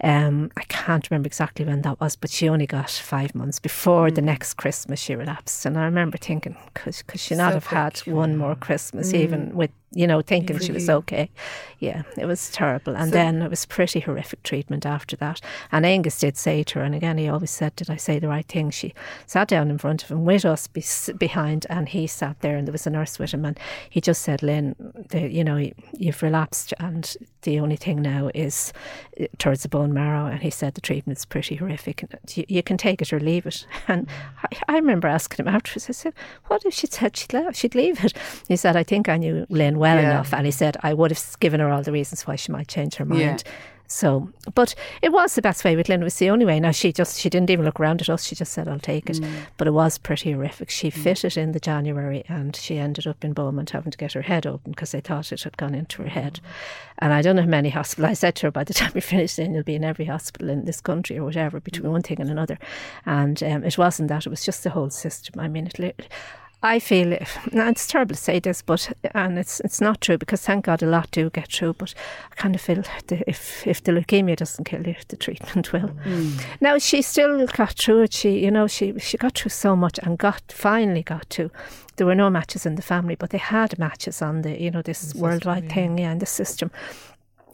um, I can't remember exactly when that was. But she only got five months before the next Christmas. She relapsed, and I remember thinking, could, could she not So have had one more Christmas, even with you know, thinking she was okay. Yeah, it was terrible. And then it was pretty horrific treatment after that. And Aengus did say to her, and again, he always said, Did I say the right thing? She sat down in front of him with us bes- behind, and he sat there, and there was a nurse with him. And he just said, Lynn, the, you know, you've relapsed, and the only thing now is uh, towards the bone marrow. And he said, The treatment's pretty horrific. You, you can take it or leave it. And I, I remember asking him afterwards, I said, What if she'd said she'd, le- she'd leave it? He said, I think I knew Lynn well Yeah. enough. And he said, I would have given her all the reasons why she might change her mind. Yeah. So, but it was the best way with Lynn. It was the only way. Now she just she didn't even look around at us. She just said, "I'll take it." Mm. But it was pretty horrific. She mm. fit it in the January, and she ended up in Beaumont having to get her head open because they thought it had gone into her head. And I don't know how many hospitals. I said to her, "By the time you finish, then you'll be in every hospital in this country or whatever between mm. one thing and another." And um, it wasn't that. It was just the whole system. I mean, it. I feel it, now it's terrible to say this, but and it's it's not true because thank God a lot do get through. But I kind of feel the, if if the leukemia doesn't kill you, the treatment will. Mm. Now she still got through it. She you know she she got through so much and got finally got to. There were no matches in the family, but they had matches on the you know this worldwide thing, yeah, in the system.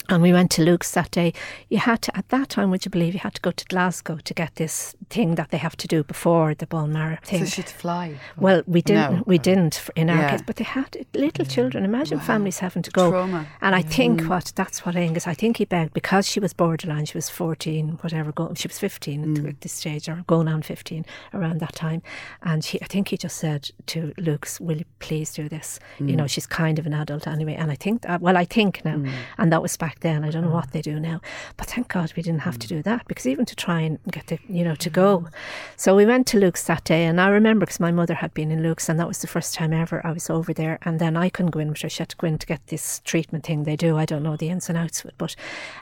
And we went to Luke's that day. You had to, at that time, would you believe, you had to go to Glasgow to get this thing that they have to do before the bone marrow thing. So she'd fly. Well, we didn't. No. We didn't in our Yeah. case, but they had little children. Imagine families having to go. Trauma. And I mm. think what that's what Aengus. I think he begged because she was borderline. She was fourteen, whatever. Go, she was fifteen at, mm. at this stage, or going on fifteen around that time. And he, I think he just said to Luke's, "Will you please do this? You mm. know, she's kind of an adult anyway." And I think that. Well, I think now, and that was back then. I don't know what they do now, but thank God we didn't have to do that because even to try and get the, you know, to go. So we went to Luke's that day, and I remember because my mother had been in Luke's, and that was the first time ever I was over there. And then I couldn't go in with I had to go in to get this treatment thing they do. I don't know the ins and outs of it, but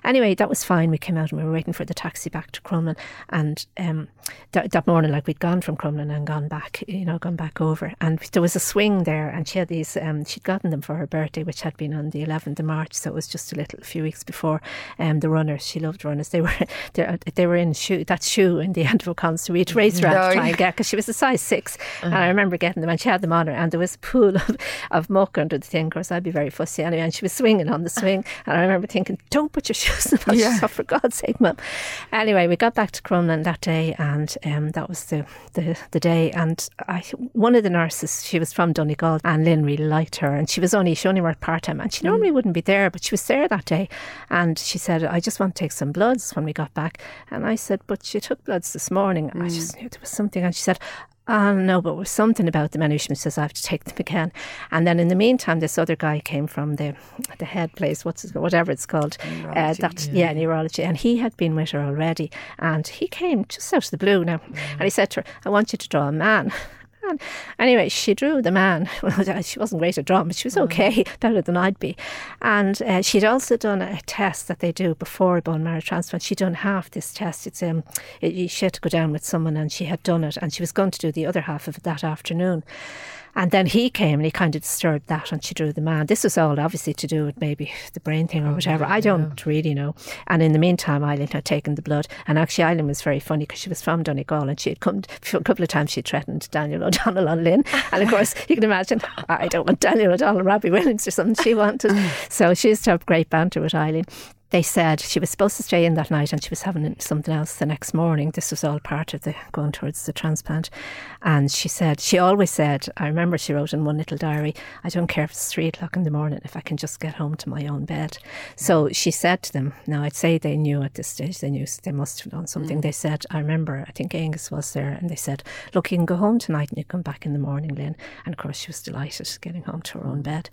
anyway, that was fine. We came out and we were waiting for the taxi back to Crumlin, and um, that, that morning, like we'd gone from Crumlin and gone back, you know, gone back over, and there was a swing there, and she had these. Um, she'd gotten them for her birthday, which had been on the 11th of March, so it was just a little a few weeks before. Um, the runners, she loved runners. They were they, they were in shoe that shoe in the end of a. We'd race her out to try and get because she was a size 6 and I remember getting them, and she had them on her, and there was a pool of, of muck under the thing. Of course, I'd be very fussy anyway, and she was swinging on the swing, and I remember thinking, "Don't put your shoes in the Yeah. for God's sake, mum." Anyway, we got back to Crumlin that day, and um, that was the, the the day. And I, one of the nurses, she was from Donegal, and Lynn really liked her, and she was only she only worked part time, and she normally wouldn't be there, but she was there that day, and she said, "I just want to take some bloods when we got back," and I said, "But she took bloods this morning." And I just knew there was something, and she said. Oh no, but there was something about them anyway. She says I have to take them again. And then in the meantime, this other guy came from the the head place, what's it, whatever it's called, uh, that yeah. neurology, and he had been with her already, and he came just out of the blue now, and he said to her, "I want you to draw a man." And anyway, she drew the man. Well, she wasn't great at drawing, but she was okay, better than I'd be. And uh, she'd also done a test that they do before a bone marrow transplant. She'd done half this test. It's um, it, she had to go down with someone, and she had done it, and she was going to do the other half of it that afternoon. And then he came and he kind of disturbed that and she drew the man. This was all obviously to do with maybe the brain thing or oh, whatever. I don't really know. And in the meantime, Eileen had taken the blood. And actually, Eileen was very funny because she was from Donegal and she had come a couple of times. She threatened Daniel O'Donnell on Lynn. And of course, you can imagine, I don't want Daniel O'Donnell, Robbie Williams or something she wanted. so she used to have great banter with Eileen they said she was supposed to stay in that night and she was having something else the next morning. This was all part of the going towards the transplant. And she said, she always said, I remember she wrote in one little diary, I don't care if it's three o'clock in the morning, if I can just get home to my own bed. So she said to them, now I'd say they knew at this stage, they knew they must have done something. Mm. They said, I remember, I think Aengus was there, and they said, Look, you can go home tonight and you come back in the morning, Lynn. And of course, she was delighted getting home to her own mm. bed.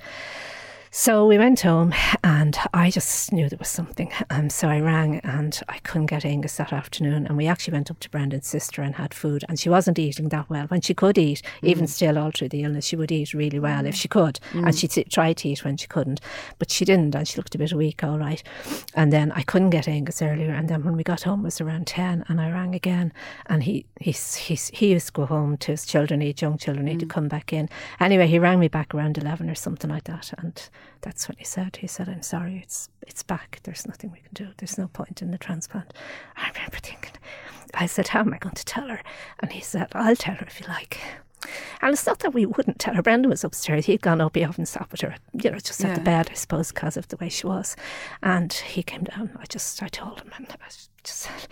So we went home, and I just knew there was something. Um, so I rang, and I couldn't get Aengus that afternoon. And we actually went up to Brendan's sister and had food. And she wasn't eating that well. When she could eat, mm. even still all through the illness, she would eat really well if mm. she could. And mm. she t- tried to eat when she couldn't, but she didn't. And she looked a bit weak, all right. And then I couldn't get Aengus earlier. And then when we got home, it was around ten, and I rang again, and he he's, he's, he used to go home to his children, he young children, he had to come back in. Anyway, he rang me back around eleven or something like that, and that's what he said. He said, "I'm sorry, it's it's back. There's nothing we can do. There's no point in the transplant." I remember thinking, I said, "How am I going to tell her?" And he said, "I'll tell her if you like." And it's not that we wouldn't tell her. Brendan was upstairs. He'd gone up. He often sat with her, you know, just at the bed, I suppose, because of the way she was. And he came down. I just, I told him, and I just said,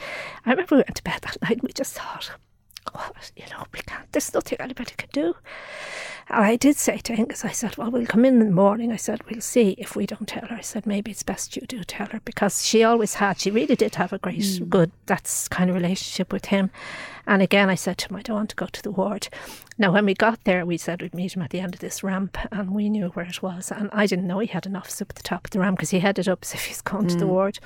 I remember we went to bed that night. We just thought, well, you know, we can't. There's nothing anybody can do. And I did say to Aengus, I said, well, we'll come in in the morning. I said, we'll see if we don't tell her. I said, maybe it's best you do tell her because she always had, she really did have a great, mm. good, that's kind of relationship with him. And again, I said to him, I don't want to go to the ward. Now, when we got there, we said we'd meet him at the end of this ramp and we knew where it was. And I didn't know he had an office up at the top of the ramp because he headed up as if he's going to the mm. ward.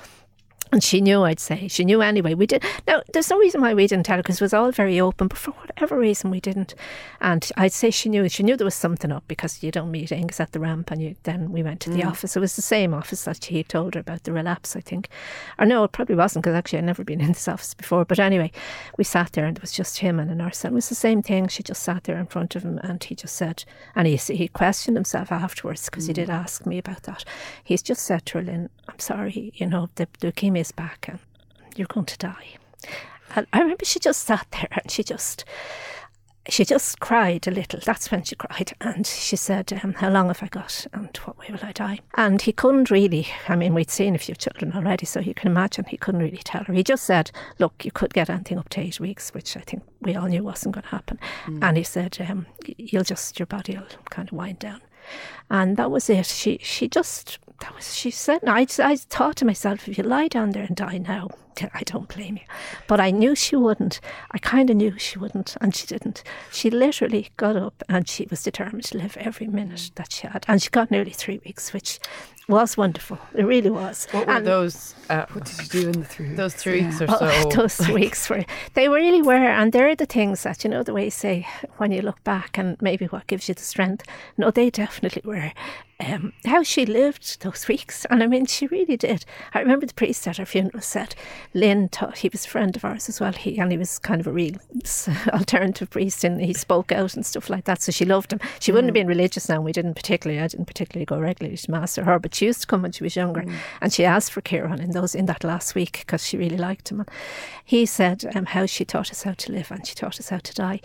And she knew, I'd say. She knew anyway. We did. Now, there's no reason why we didn't tell her because it was all very open, but for whatever reason, we didn't. And I'd say she knew. She knew there was something up because you don't meet Aengus at the ramp and you, then we went to the mm. office. It was the same office that he told her about the relapse, I think. Or no, it probably wasn't because actually I'd never been in this office before. But anyway, we sat there and it was just him and a nurse. And it was the same thing. She just sat there in front of him and he just said, and he, he questioned himself afterwards because he mm. did ask me about that. He's just said to her, Lynn, I'm sorry, you know, the leukemia is back and you're going to die. And I remember she just sat there and she just she just cried a little. That's when she cried. And she said, um, How long have I got? And what way will I die? And he couldn't really, I mean, we'd seen a few children already, so you can imagine he couldn't really tell her. He just said, Look, you could get anything up to eight weeks, which I think we all knew wasn't going to happen. And he said, um, You'll just, your body will kind of wind down. And that was it. She she just that was she said. I I thought to myself, if you lie down there and die now, I don't blame you. But I knew she wouldn't. I kind of knew she wouldn't, and she didn't. She literally got up and she was determined to live every minute that she had, and she got nearly three weeks, which was wonderful. It really was. What were And- those? Uh, What did you do in the three? weeks? those three weeks or Oh, so? those weeks were they really were, and they're the things that you know the way you say when you look back, and maybe what gives you the strength. No, they definitely were. Um, how she lived those weeks, and I mean, she really did. I remember the priest at her funeral said, "Lynn thought he was a friend of ours as well. He and he was kind of a real alternative priest, and he spoke out and stuff like that. So she loved him. She wouldn't have been religious now. and We didn't particularly. I didn't particularly go regularly to mass or her, but she used to come when she was younger, and she asked for Kieran in those in that last week because she really liked him. And he said um, how she taught us how to live and she taught us how to die.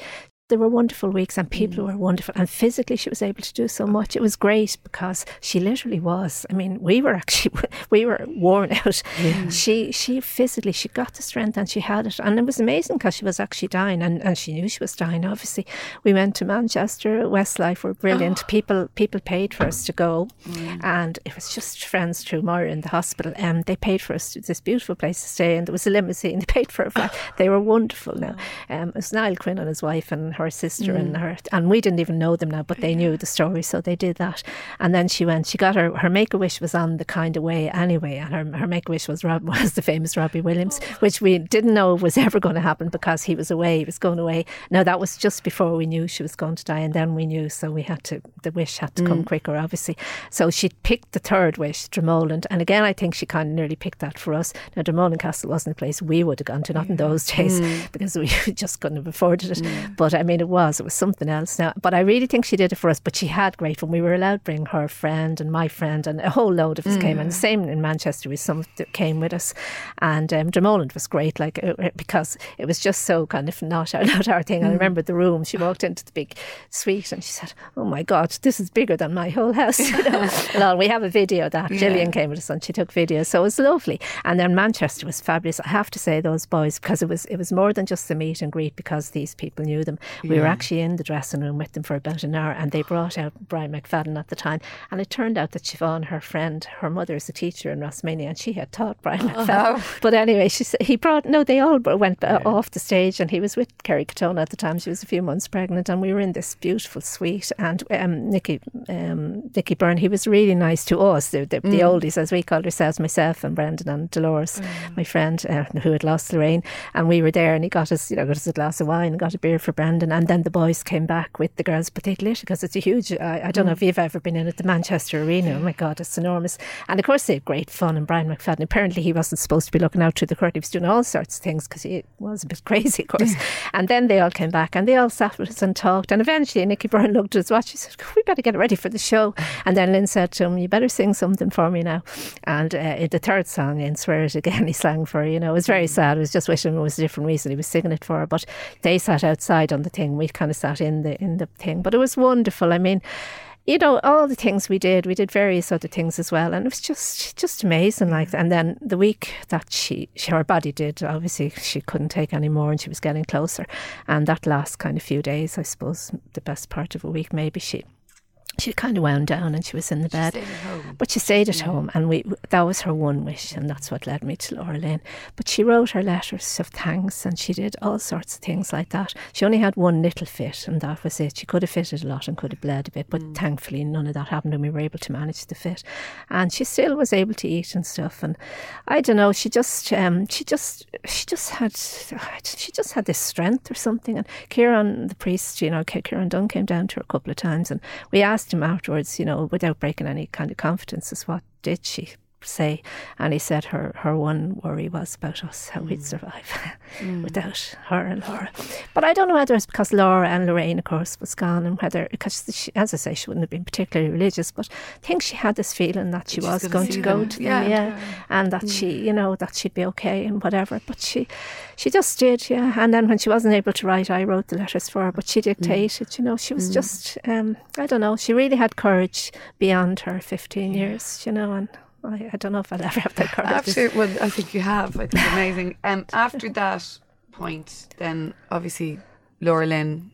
There were wonderful weeks and people mm. were wonderful and physically she was able to do so much. It was great because she literally was. I mean, we were actually we were worn out. She she physically she got the strength and she had it and it was amazing because she was actually dying and, and she knew she was dying. Obviously, we went to Manchester. Westlife were brilliant. Oh. People people paid for us to go, mm. and it was just friends through Maura in the hospital. And they paid for us to this beautiful place to stay, and there was a limousine. They paid for a flight. They were wonderful. Now oh. um, it was Niall Quinn and his wife and her sister and mm. her, and we didn't even know them now, but they knew the story, so they did that. And then she went. She got her her make a wish was on the kind of way anyway, and her her make a wish was Rob was the famous Robbie Williams, oh. which we didn't know was ever going to happen because he was away. He was going away. Now that was just before we knew she was going to die, and then we knew, so we had to. The wish had to come mm. quicker, obviously. So she picked the third wish, Dromoland, and again, I think she kind of nearly picked that for us. Now Dromoland Castle wasn't a place we would have gone to, not in those days, mm. because we just couldn't have afforded it. But I mean, it was it was something else now. But I really think she did it for us. But she had great fun. We were allowed to bring her friend and my friend, and a whole load of us came. And the same in Manchester, with some that came with us, and um, Dromoland was great, like uh, uh, because it was just so kind of not our, not our thing. And I remember the room. She walked into the big suite and she said, "Oh my God, this is bigger than my whole house." You know? well, we have a video of that. Gillian came with us and she took videos, so it was lovely. And then Manchester was fabulous. I have to say those boys because it was it was more than just the meet and greet because these people knew them. We were actually in the dressing room with them for about an hour, and they brought out Brian McFadden at the time. And it turned out that Siobhan, her friend, her mother is a teacher in Rosmini, and she had taught Brian McFadden. But anyway, she he brought no, they all went uh, off the stage, and he was with Kerry Katona at the time. She was a few months pregnant, and we were in this beautiful suite. And um, Nicky um, Nicky Byrne, he was really nice to us, the, the, the oldies as we called ourselves, myself and Brendan and Dolores, my friend uh, who had lost Lorraine, and we were there, and he got us, you know, got us a glass of wine and got a beer for Brendan, and then the boys came back with the girls, but they'd lit because it's a huge. I, I don't know if you've ever been in at the Manchester Arena. Oh my God, it's enormous, and of course they had great fun. And Brian McFadden, apparently he wasn't supposed to be looking out through the curtain; he was doing all sorts of things because he was a bit crazy, of course. and then they all came back and they all sat with us and talked, and eventually Nicky Byrne looked at his watch. He said, "We better get ready for the show." And then Lynn said to him, "You better sing something for me now." And uh, the third song, in Swear It Again, he sang for her. You know, it was very sad. It was just wishing it was a different reason he was singing it for her. But they sat outside on the thing. We kind of sat in the in the thing. But it was wonderful. I mean, you know, all the things we did, we did various other things as well, and it was just just amazing. Like, and then the week that she, she her body did, obviously she couldn't take any more, and she was getting closer. And that last kind of few days, I suppose, the best part of a week, maybe she she kind of wound down and she was in the bed. stayed at home. But she stayed at home, and we that was her one wish, and that's what led me to Laura Lynn. But she wrote her letters of thanks, and she did all sorts of things like that. She only had one little fit, and that was it. She could have fitted a lot and could have bled a bit, but thankfully none of that happened, and we were able to manage the fit. And she still was able to eat and stuff. And I don't know, she just, um, she just, she just had, she just had this strength or something. And Kieran, the priest, you know, Kieran Dunn came down to her a couple of times, and we asked him afterwards, you know, without breaking any kind of confidence, is what did she say? And he said her, her one worry was about us, how we'd hmm. survive hmm. without her and Laura. But I don't know whether it's because Laura and Lorraine, of course, was gone, and whether, because she, as I say, she wouldn't have been particularly religious, but I think she had this feeling that she She's was going to go them. to Yeah. them, yeah, and that hmm. she, you know, that she'd be okay and whatever. But she, she just did, yeah. And then when she wasn't able to write, I wrote the letters for her, but she dictated, you know, she was just, um, I don't know, she really had courage beyond her 15 years, you know, and I, I don't know if I'll ever have that courage. After, well, I think you have. I think amazing. Um, after that point, then obviously Laura Lynn,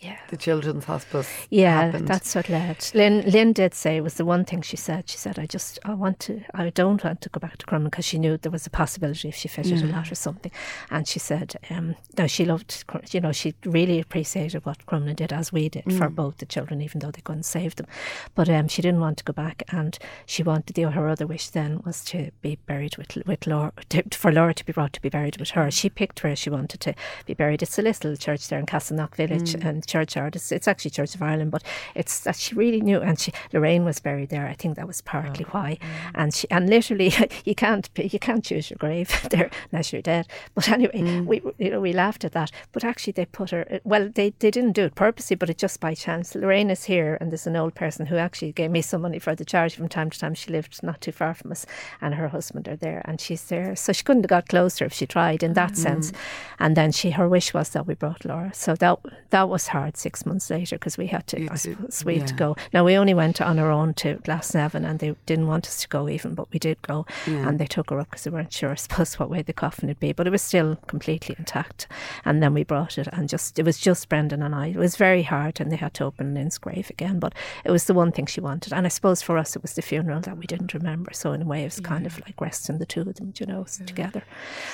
yeah. the Children's Hospice. Yeah, happened. that's what led. Lynn, Lynn did say it was the one thing she said. She said, "I just, I want to, I don't want to go back to Crumlin because she knew there was a possibility if she fitted a lot or something." And she said, um, "No, she loved, you know, she really appreciated what Crumlin did as we did for both the children, even though they couldn't save them. But um, she didn't want to go back, and she wanted the her other wish then was to be buried with with Laura, to, for Laura to be brought to be buried with her. She picked where she wanted to be buried. It's a little church there in Castleknock Village and churchyard. It's, it's actually Church of Ireland, but it's that she really knew. And she Lorraine was buried there. I think that was partly oh, why. And she and literally you can't you can't choose your grave there unless you're dead. But anyway, mm. we you know we laughed at that. But actually they put her. Well, they they didn't do it purposely, but it just by chance. Lorraine is here, and there's an old person who actually gave me some money for the charity from time to time. She lived not too far from us, and her husband are there, and she's there. So she couldn't have got closer if she tried in that sense. Mm. And then she her wish was that we brought Laura. So that that was hard six months later because we had to, I suppose, we had to go. Now we only went on our own to Glasnevin, and they didn't want us to go even, but we did go, and they took her up because they weren't sure, I suppose, what way the coffin would be, but it was still completely intact. And then we brought it, and just it was just Brendan and I. It was very hard, and they had to open Lynn's grave again, but it was the one thing she wanted, and I suppose for us it was the funeral that we didn't remember. So in a way, it was kind of like resting the two of them, you know, together.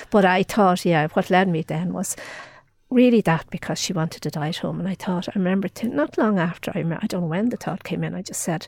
But I thought, yeah, what led me then was really that because she wanted to die at home. And I thought, I remember th- not long after, I, remember, I don't know when the thought came in, I just said,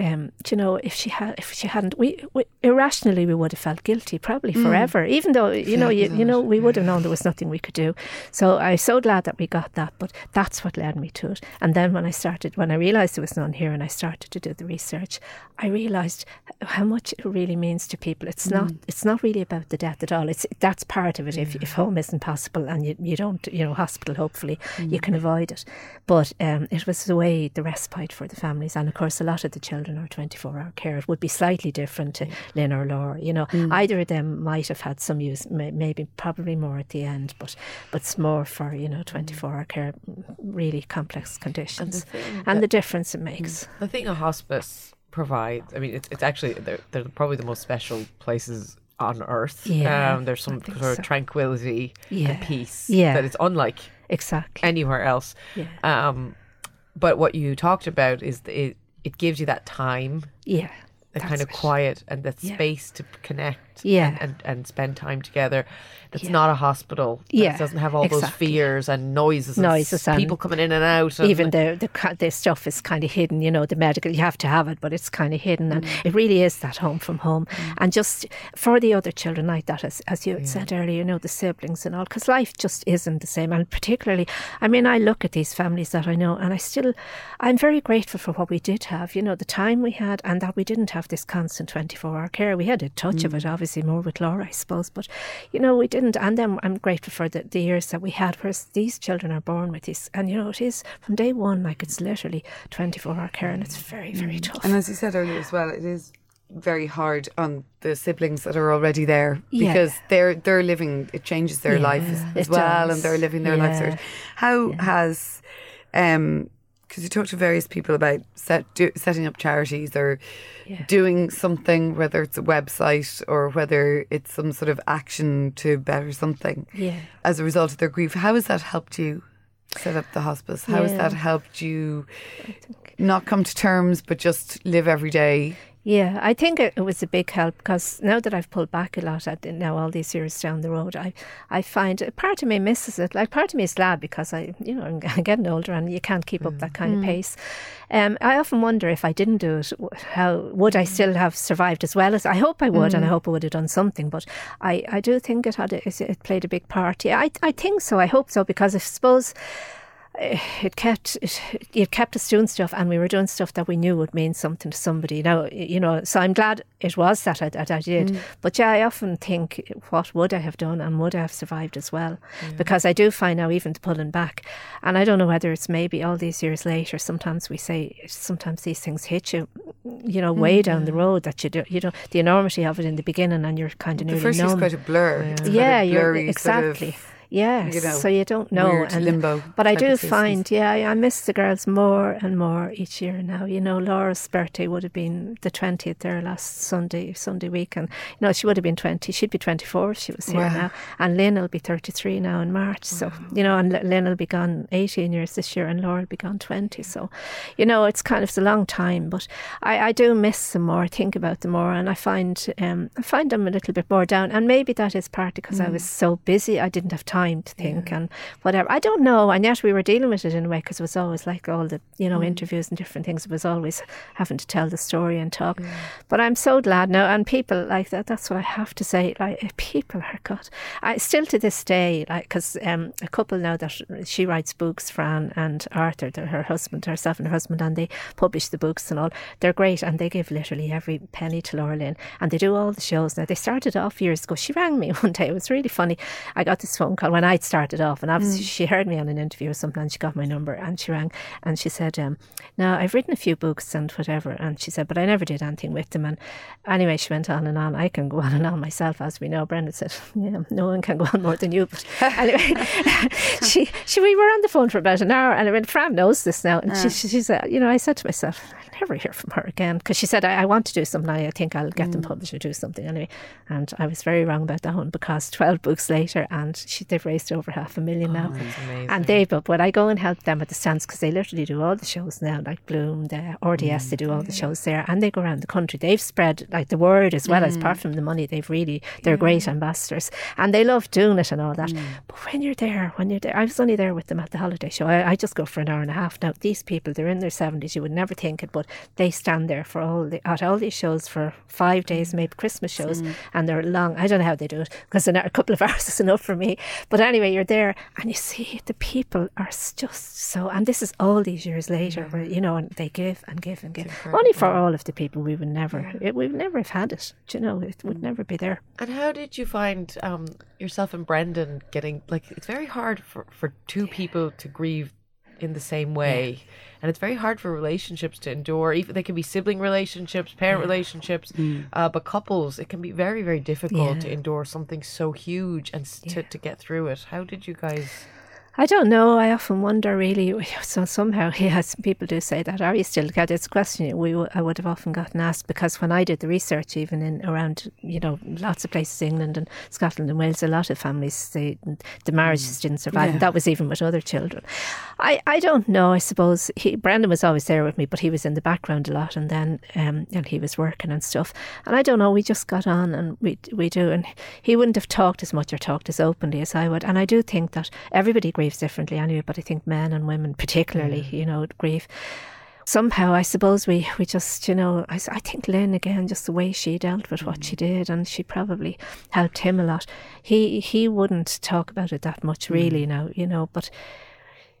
um, you know, if she had, if she hadn't, we, we irrationally we would have felt guilty, probably forever. Even though you know, you, you know, we would have known there was nothing we could do. So I'm so glad that we got that. But that's what led me to it. And then when I started, when I realised there was none here, and I started to do the research, I realised how much it really means to people. It's not, it's not really about the death at all. It's that's part of it. If, if home isn't possible and you, you don't, you know, hospital, hopefully you can avoid it. But um, it was the way the respite for the families, and of course, a lot of the children are 24 hour care. It would be slightly different to Lynn or Laura. You know, either of them might have had some use, may, maybe probably more at the end, but but it's more for you know 24 hour care, really complex conditions, and the, difference it makes. The thing a hospice provides, I mean, it's, it's actually, they're, they're probably the most special places on earth. Yeah, um, there's some sort so. of tranquility Yeah. and peace Yeah. that it's unlike Exactly. anywhere else. Yeah. Um, but what you talked about is the, it, gives you that time, yeah. that kind of quiet and that Yeah. space to connect Yeah. and, and, and spend time together. That's Yeah. not a hospital. That Yeah, doesn't have all those fears and noises Noises s- and people coming in and out. And even the the the stuff is kind of hidden. You know, the medical you have to have it, but it's kind of hidden, Mm. and it really is that home from home. And just for the other children like that, as as you had said earlier, you know, the siblings and all, because life just isn't the same. And particularly, I mean, I look at these families that I know, and I still, I'm very grateful for what we did have. You know, the time we had, and that we didn't have this constant twenty four hour care. We had a touch of it, obviously more with Laura, I suppose, but you know, we didn't. And then I'm grateful for the, the years that we had, whereas these children are born with this, and you know, it is from day one, like it's literally 24 hour care, and it's very, very tough. And as you said earlier as well, it is very hard on the siblings that are already there Yeah. because they're they're living. It changes their Yeah, life as, as well, does. and they're living their lives. Yeah. How has um because you talked to various people about set, do, setting up charities or Yeah. doing something, whether it's a website or whether it's some sort of action to better something Yeah. as a result of their grief. How has that helped you set up the hospice. How has that helped you not come to terms, but just live every day? Yeah, I think it, it was a big help because now that I've pulled back a lot, at now all these years down the road, I, I find part of me misses it. Like part of me is glad because I, you know, I'm getting older and you can't keep up that kind of mm. Mm. pace. Um, I often wonder if I didn't do it, how would I still have survived as well as I hope I would, and I mm. hope I would have done something. But I, I do think it had a, it played a big part. Yeah, I, I think so. I hope so because I suppose Eh, it kept it, it kept us doing stuff and we were doing stuff that we knew would mean something to somebody. Now you know so I'm glad it was that I, that I did. Mm. But yeah I often think what would I have done and would I have survived as well? Because I do find now even pulling back and I don't know whether it's maybe all these years later sometimes we say sometimes these things hit you you know way mm, down the road that you do you know the enormity of it in the beginning and you're kind of The first numb. quite a blur. Yeah, a you're blurry sort of- exactly. Yes, you know, so you don't know. weird limbo But I do find, yeah, I miss the girls more and more each year now. You know, Laura's birthday would have been the 20th there last Sunday, Sunday week. And, you know, she would have been 20. She'd be 24 if she was here Wow. now. And Lynn will be 33 now in March. So, you know, and Lynn will be gone 18 years this year and Laura will be gone 20. So, you know, it's kind of it's a long time. But I, I do miss them more, I think about them more. And I find, um, I find them a little bit more down. And maybe that is partly because I was so busy, I didn't have time to think and whatever. I don't know. And yet we were dealing with it in a way because it was always like all the, you know, interviews and different things. It was always having to tell the story and talk. But I'm so glad now. And people like that, that's what I have to say. Like, people are God. I still to this day, like, because um, a couple now that she writes books, Fran and Arthur, they're her husband, herself and her husband, and they publish the books and all. They're great and they give literally every penny to Laura Lynn and they do all the shows. Now, they started off years ago. She rang me one day. It was really funny. I got this phone call when I'd started off, and obviously she heard me on an interview or something, and she got my number and she rang and she said, um, Now, I've written a few books and whatever. And she said, But I never did anything with them. And anyway, she went on and on. I can go on and on myself, as we know. Brenda said, Yeah, no one can go on more than you. But anyway, she, she, we were on the phone for about an hour, and I mean, Fran knows this now. And she, she, she said, You know, I said to myself, I'll never hear from her again because she said, I, I want to do something. I think I'll get them published or do something anyway. And I was very wrong about that one because 12 books later, and she, they've raised over half a million now. Oh, and they, but when I go and help them at the stands, because they literally do all the shows now, like Bloom, the RDS, they do all the mm. shows there, and they go around the country. They've spread like the word as well as apart from the money. They've really, they're great ambassadors, and they love doing it and all that. Mm. But when you're there, when you're there, I was only there with them at the holiday show. I, I just go for an hour and a half. Now these people, they're in their seventies. You would never think it, but they stand there for all the at all these shows for five days, maybe Christmas shows, and they're long. I don't know how they do it because a couple of hours is enough for me. But anyway, you're there and you see the people are just so. And this is all these years later, where you know, and they give and give and give. Only for all of the people we would never, it, we would never have had it. Do you know, it would never be there. And how did you find um, yourself and Brendan getting like it's very hard for, for two people to grieve in the same way. And it's very hard for relationships to endure. Even they can be sibling relationships, parent relationships, uh, but couples, it can be very, very difficult to endure something so huge and to, to get through it. How did you guys? I don't know. I often wonder, really. So somehow, yes, people do say that. Are you still together? It's a question we w- I would have often gotten asked because when I did the research, even in around you know lots of places, England and Scotland and Wales, a lot of families they, the marriages didn't survive, and that was even with other children. I, I don't know. I suppose he, Brendan was always there with me, but he was in the background a lot, and then um, and he was working and stuff. And I don't know. We just got on, and we we do, and he wouldn't have talked as much or talked as openly as I would. And I do think that everybody grieves differently anyway, but I think men and women particularly, you know, grieve. Somehow, I suppose we, we just, you know, I, I think Lynn again, just the way she dealt with what she mm. did, and she probably helped him a lot. He he wouldn't talk about it that much, really, mm. now, you know, but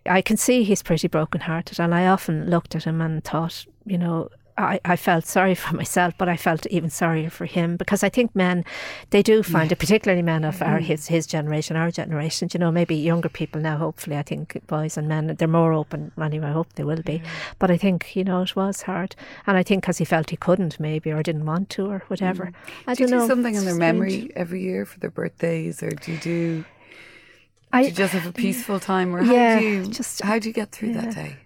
I can see he's pretty broken-hearted, and I often looked at him and thought, you know, I, I felt sorry for myself, but I felt even sorrier for him because I think men, they do find it, particularly men of our mm-hmm. his his generation, our generation. You know, maybe younger people now. Hopefully, I think boys and men they're more open. Anyway, I hope they will be. But I think you know it was hard, and I think because he felt he couldn't maybe or didn't want to or whatever. Mm. I Do you don't know. do something in their strange. memory every year for their birthdays, or do you do? I Do you just have a peaceful time, or how Yeah, do you just- how do you get through yeah. that day?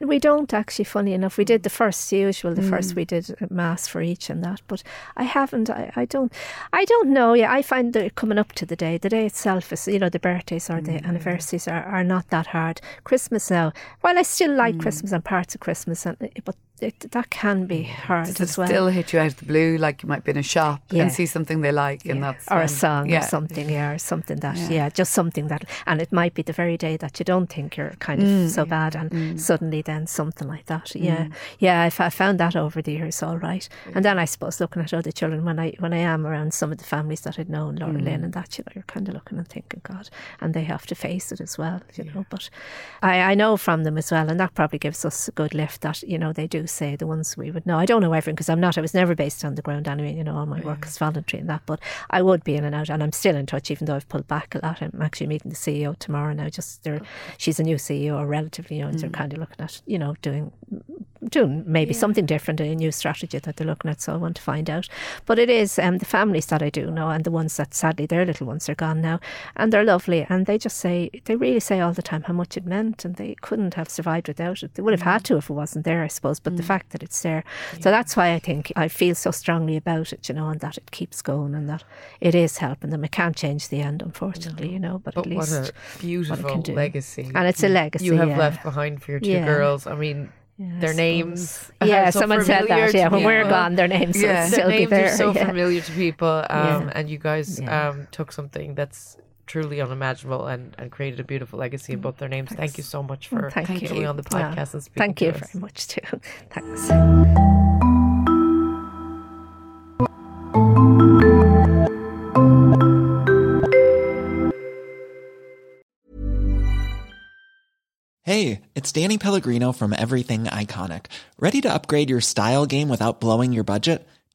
We don't actually, funny enough. We did the first usual, the Mm. first we did mass for each and that, but I haven't. I, I don't. I don't know. Yeah, I find that coming up to the day, the day itself is, you know, the birthdays or Mm. the anniversaries are, are not that hard. Christmas now, while I still like Mm. Christmas and parts of Christmas, and but it, that can be hard Does as well. still hit you out of the blue, like you might be in a shop Yeah. and see something they like, and that's or when- a song yeah. or something, yeah, or something that, Yeah. yeah. just something that, and it might be the very day that you don't think you're kind of Mm. so bad, and suddenly then something like that, yeah, yeah. I've, I found that over the years, all right, and then I suppose looking at other children when I when I am around some of the families that I'd known, Laura Mm. Lynn and that, you know, you're kind of looking and thinking, God, and they have to face it as well, you know. But I I know from them as well, and that probably gives us a good lift that you know they do say the ones we would know. I don't know everything because I'm not. I was never based on the ground anyway. You know, all my work is voluntary and that, but I would be in and out, and I'm still in touch, even though I've pulled back a lot. I'm actually meeting the CEO tomorrow now. Just there, she's a new CEO, or relatively new, and they're kind of looking at you know doing doing maybe something different, a new strategy that they're looking at. So I want to find out. But it is um, the families that I do know, and the ones that sadly their little ones are gone now, and they're lovely, and they just say they really say all the time how much it meant, and they couldn't have survived without it. They would have had to if it wasn't there, I suppose. But the fact that it's there, so that's why I think I feel so strongly about it, you know, and that it keeps going, and that it is helping them. It can't change the end, unfortunately, you know, but, But at what least a beautiful do. legacy. And it's a legacy, You have yeah. left behind for your two Yeah. girls. I mean, Yeah, their names. Yeah, so someone said that. Yeah, when we're gone, their names Yeah. will Their still be names there. are so yeah. familiar to people, um, Yeah. and you guys Yeah. um, took something that's truly unimaginable and, and created a beautiful legacy in mm, both their names. Thank you so much mm, for Thank coming you. on the Yeah. podcast and speaking Thank you us. very much too. Thanks. Hey, it's Danny Pellegrino from Everything Iconic. Ready to upgrade your style game without blowing your budget?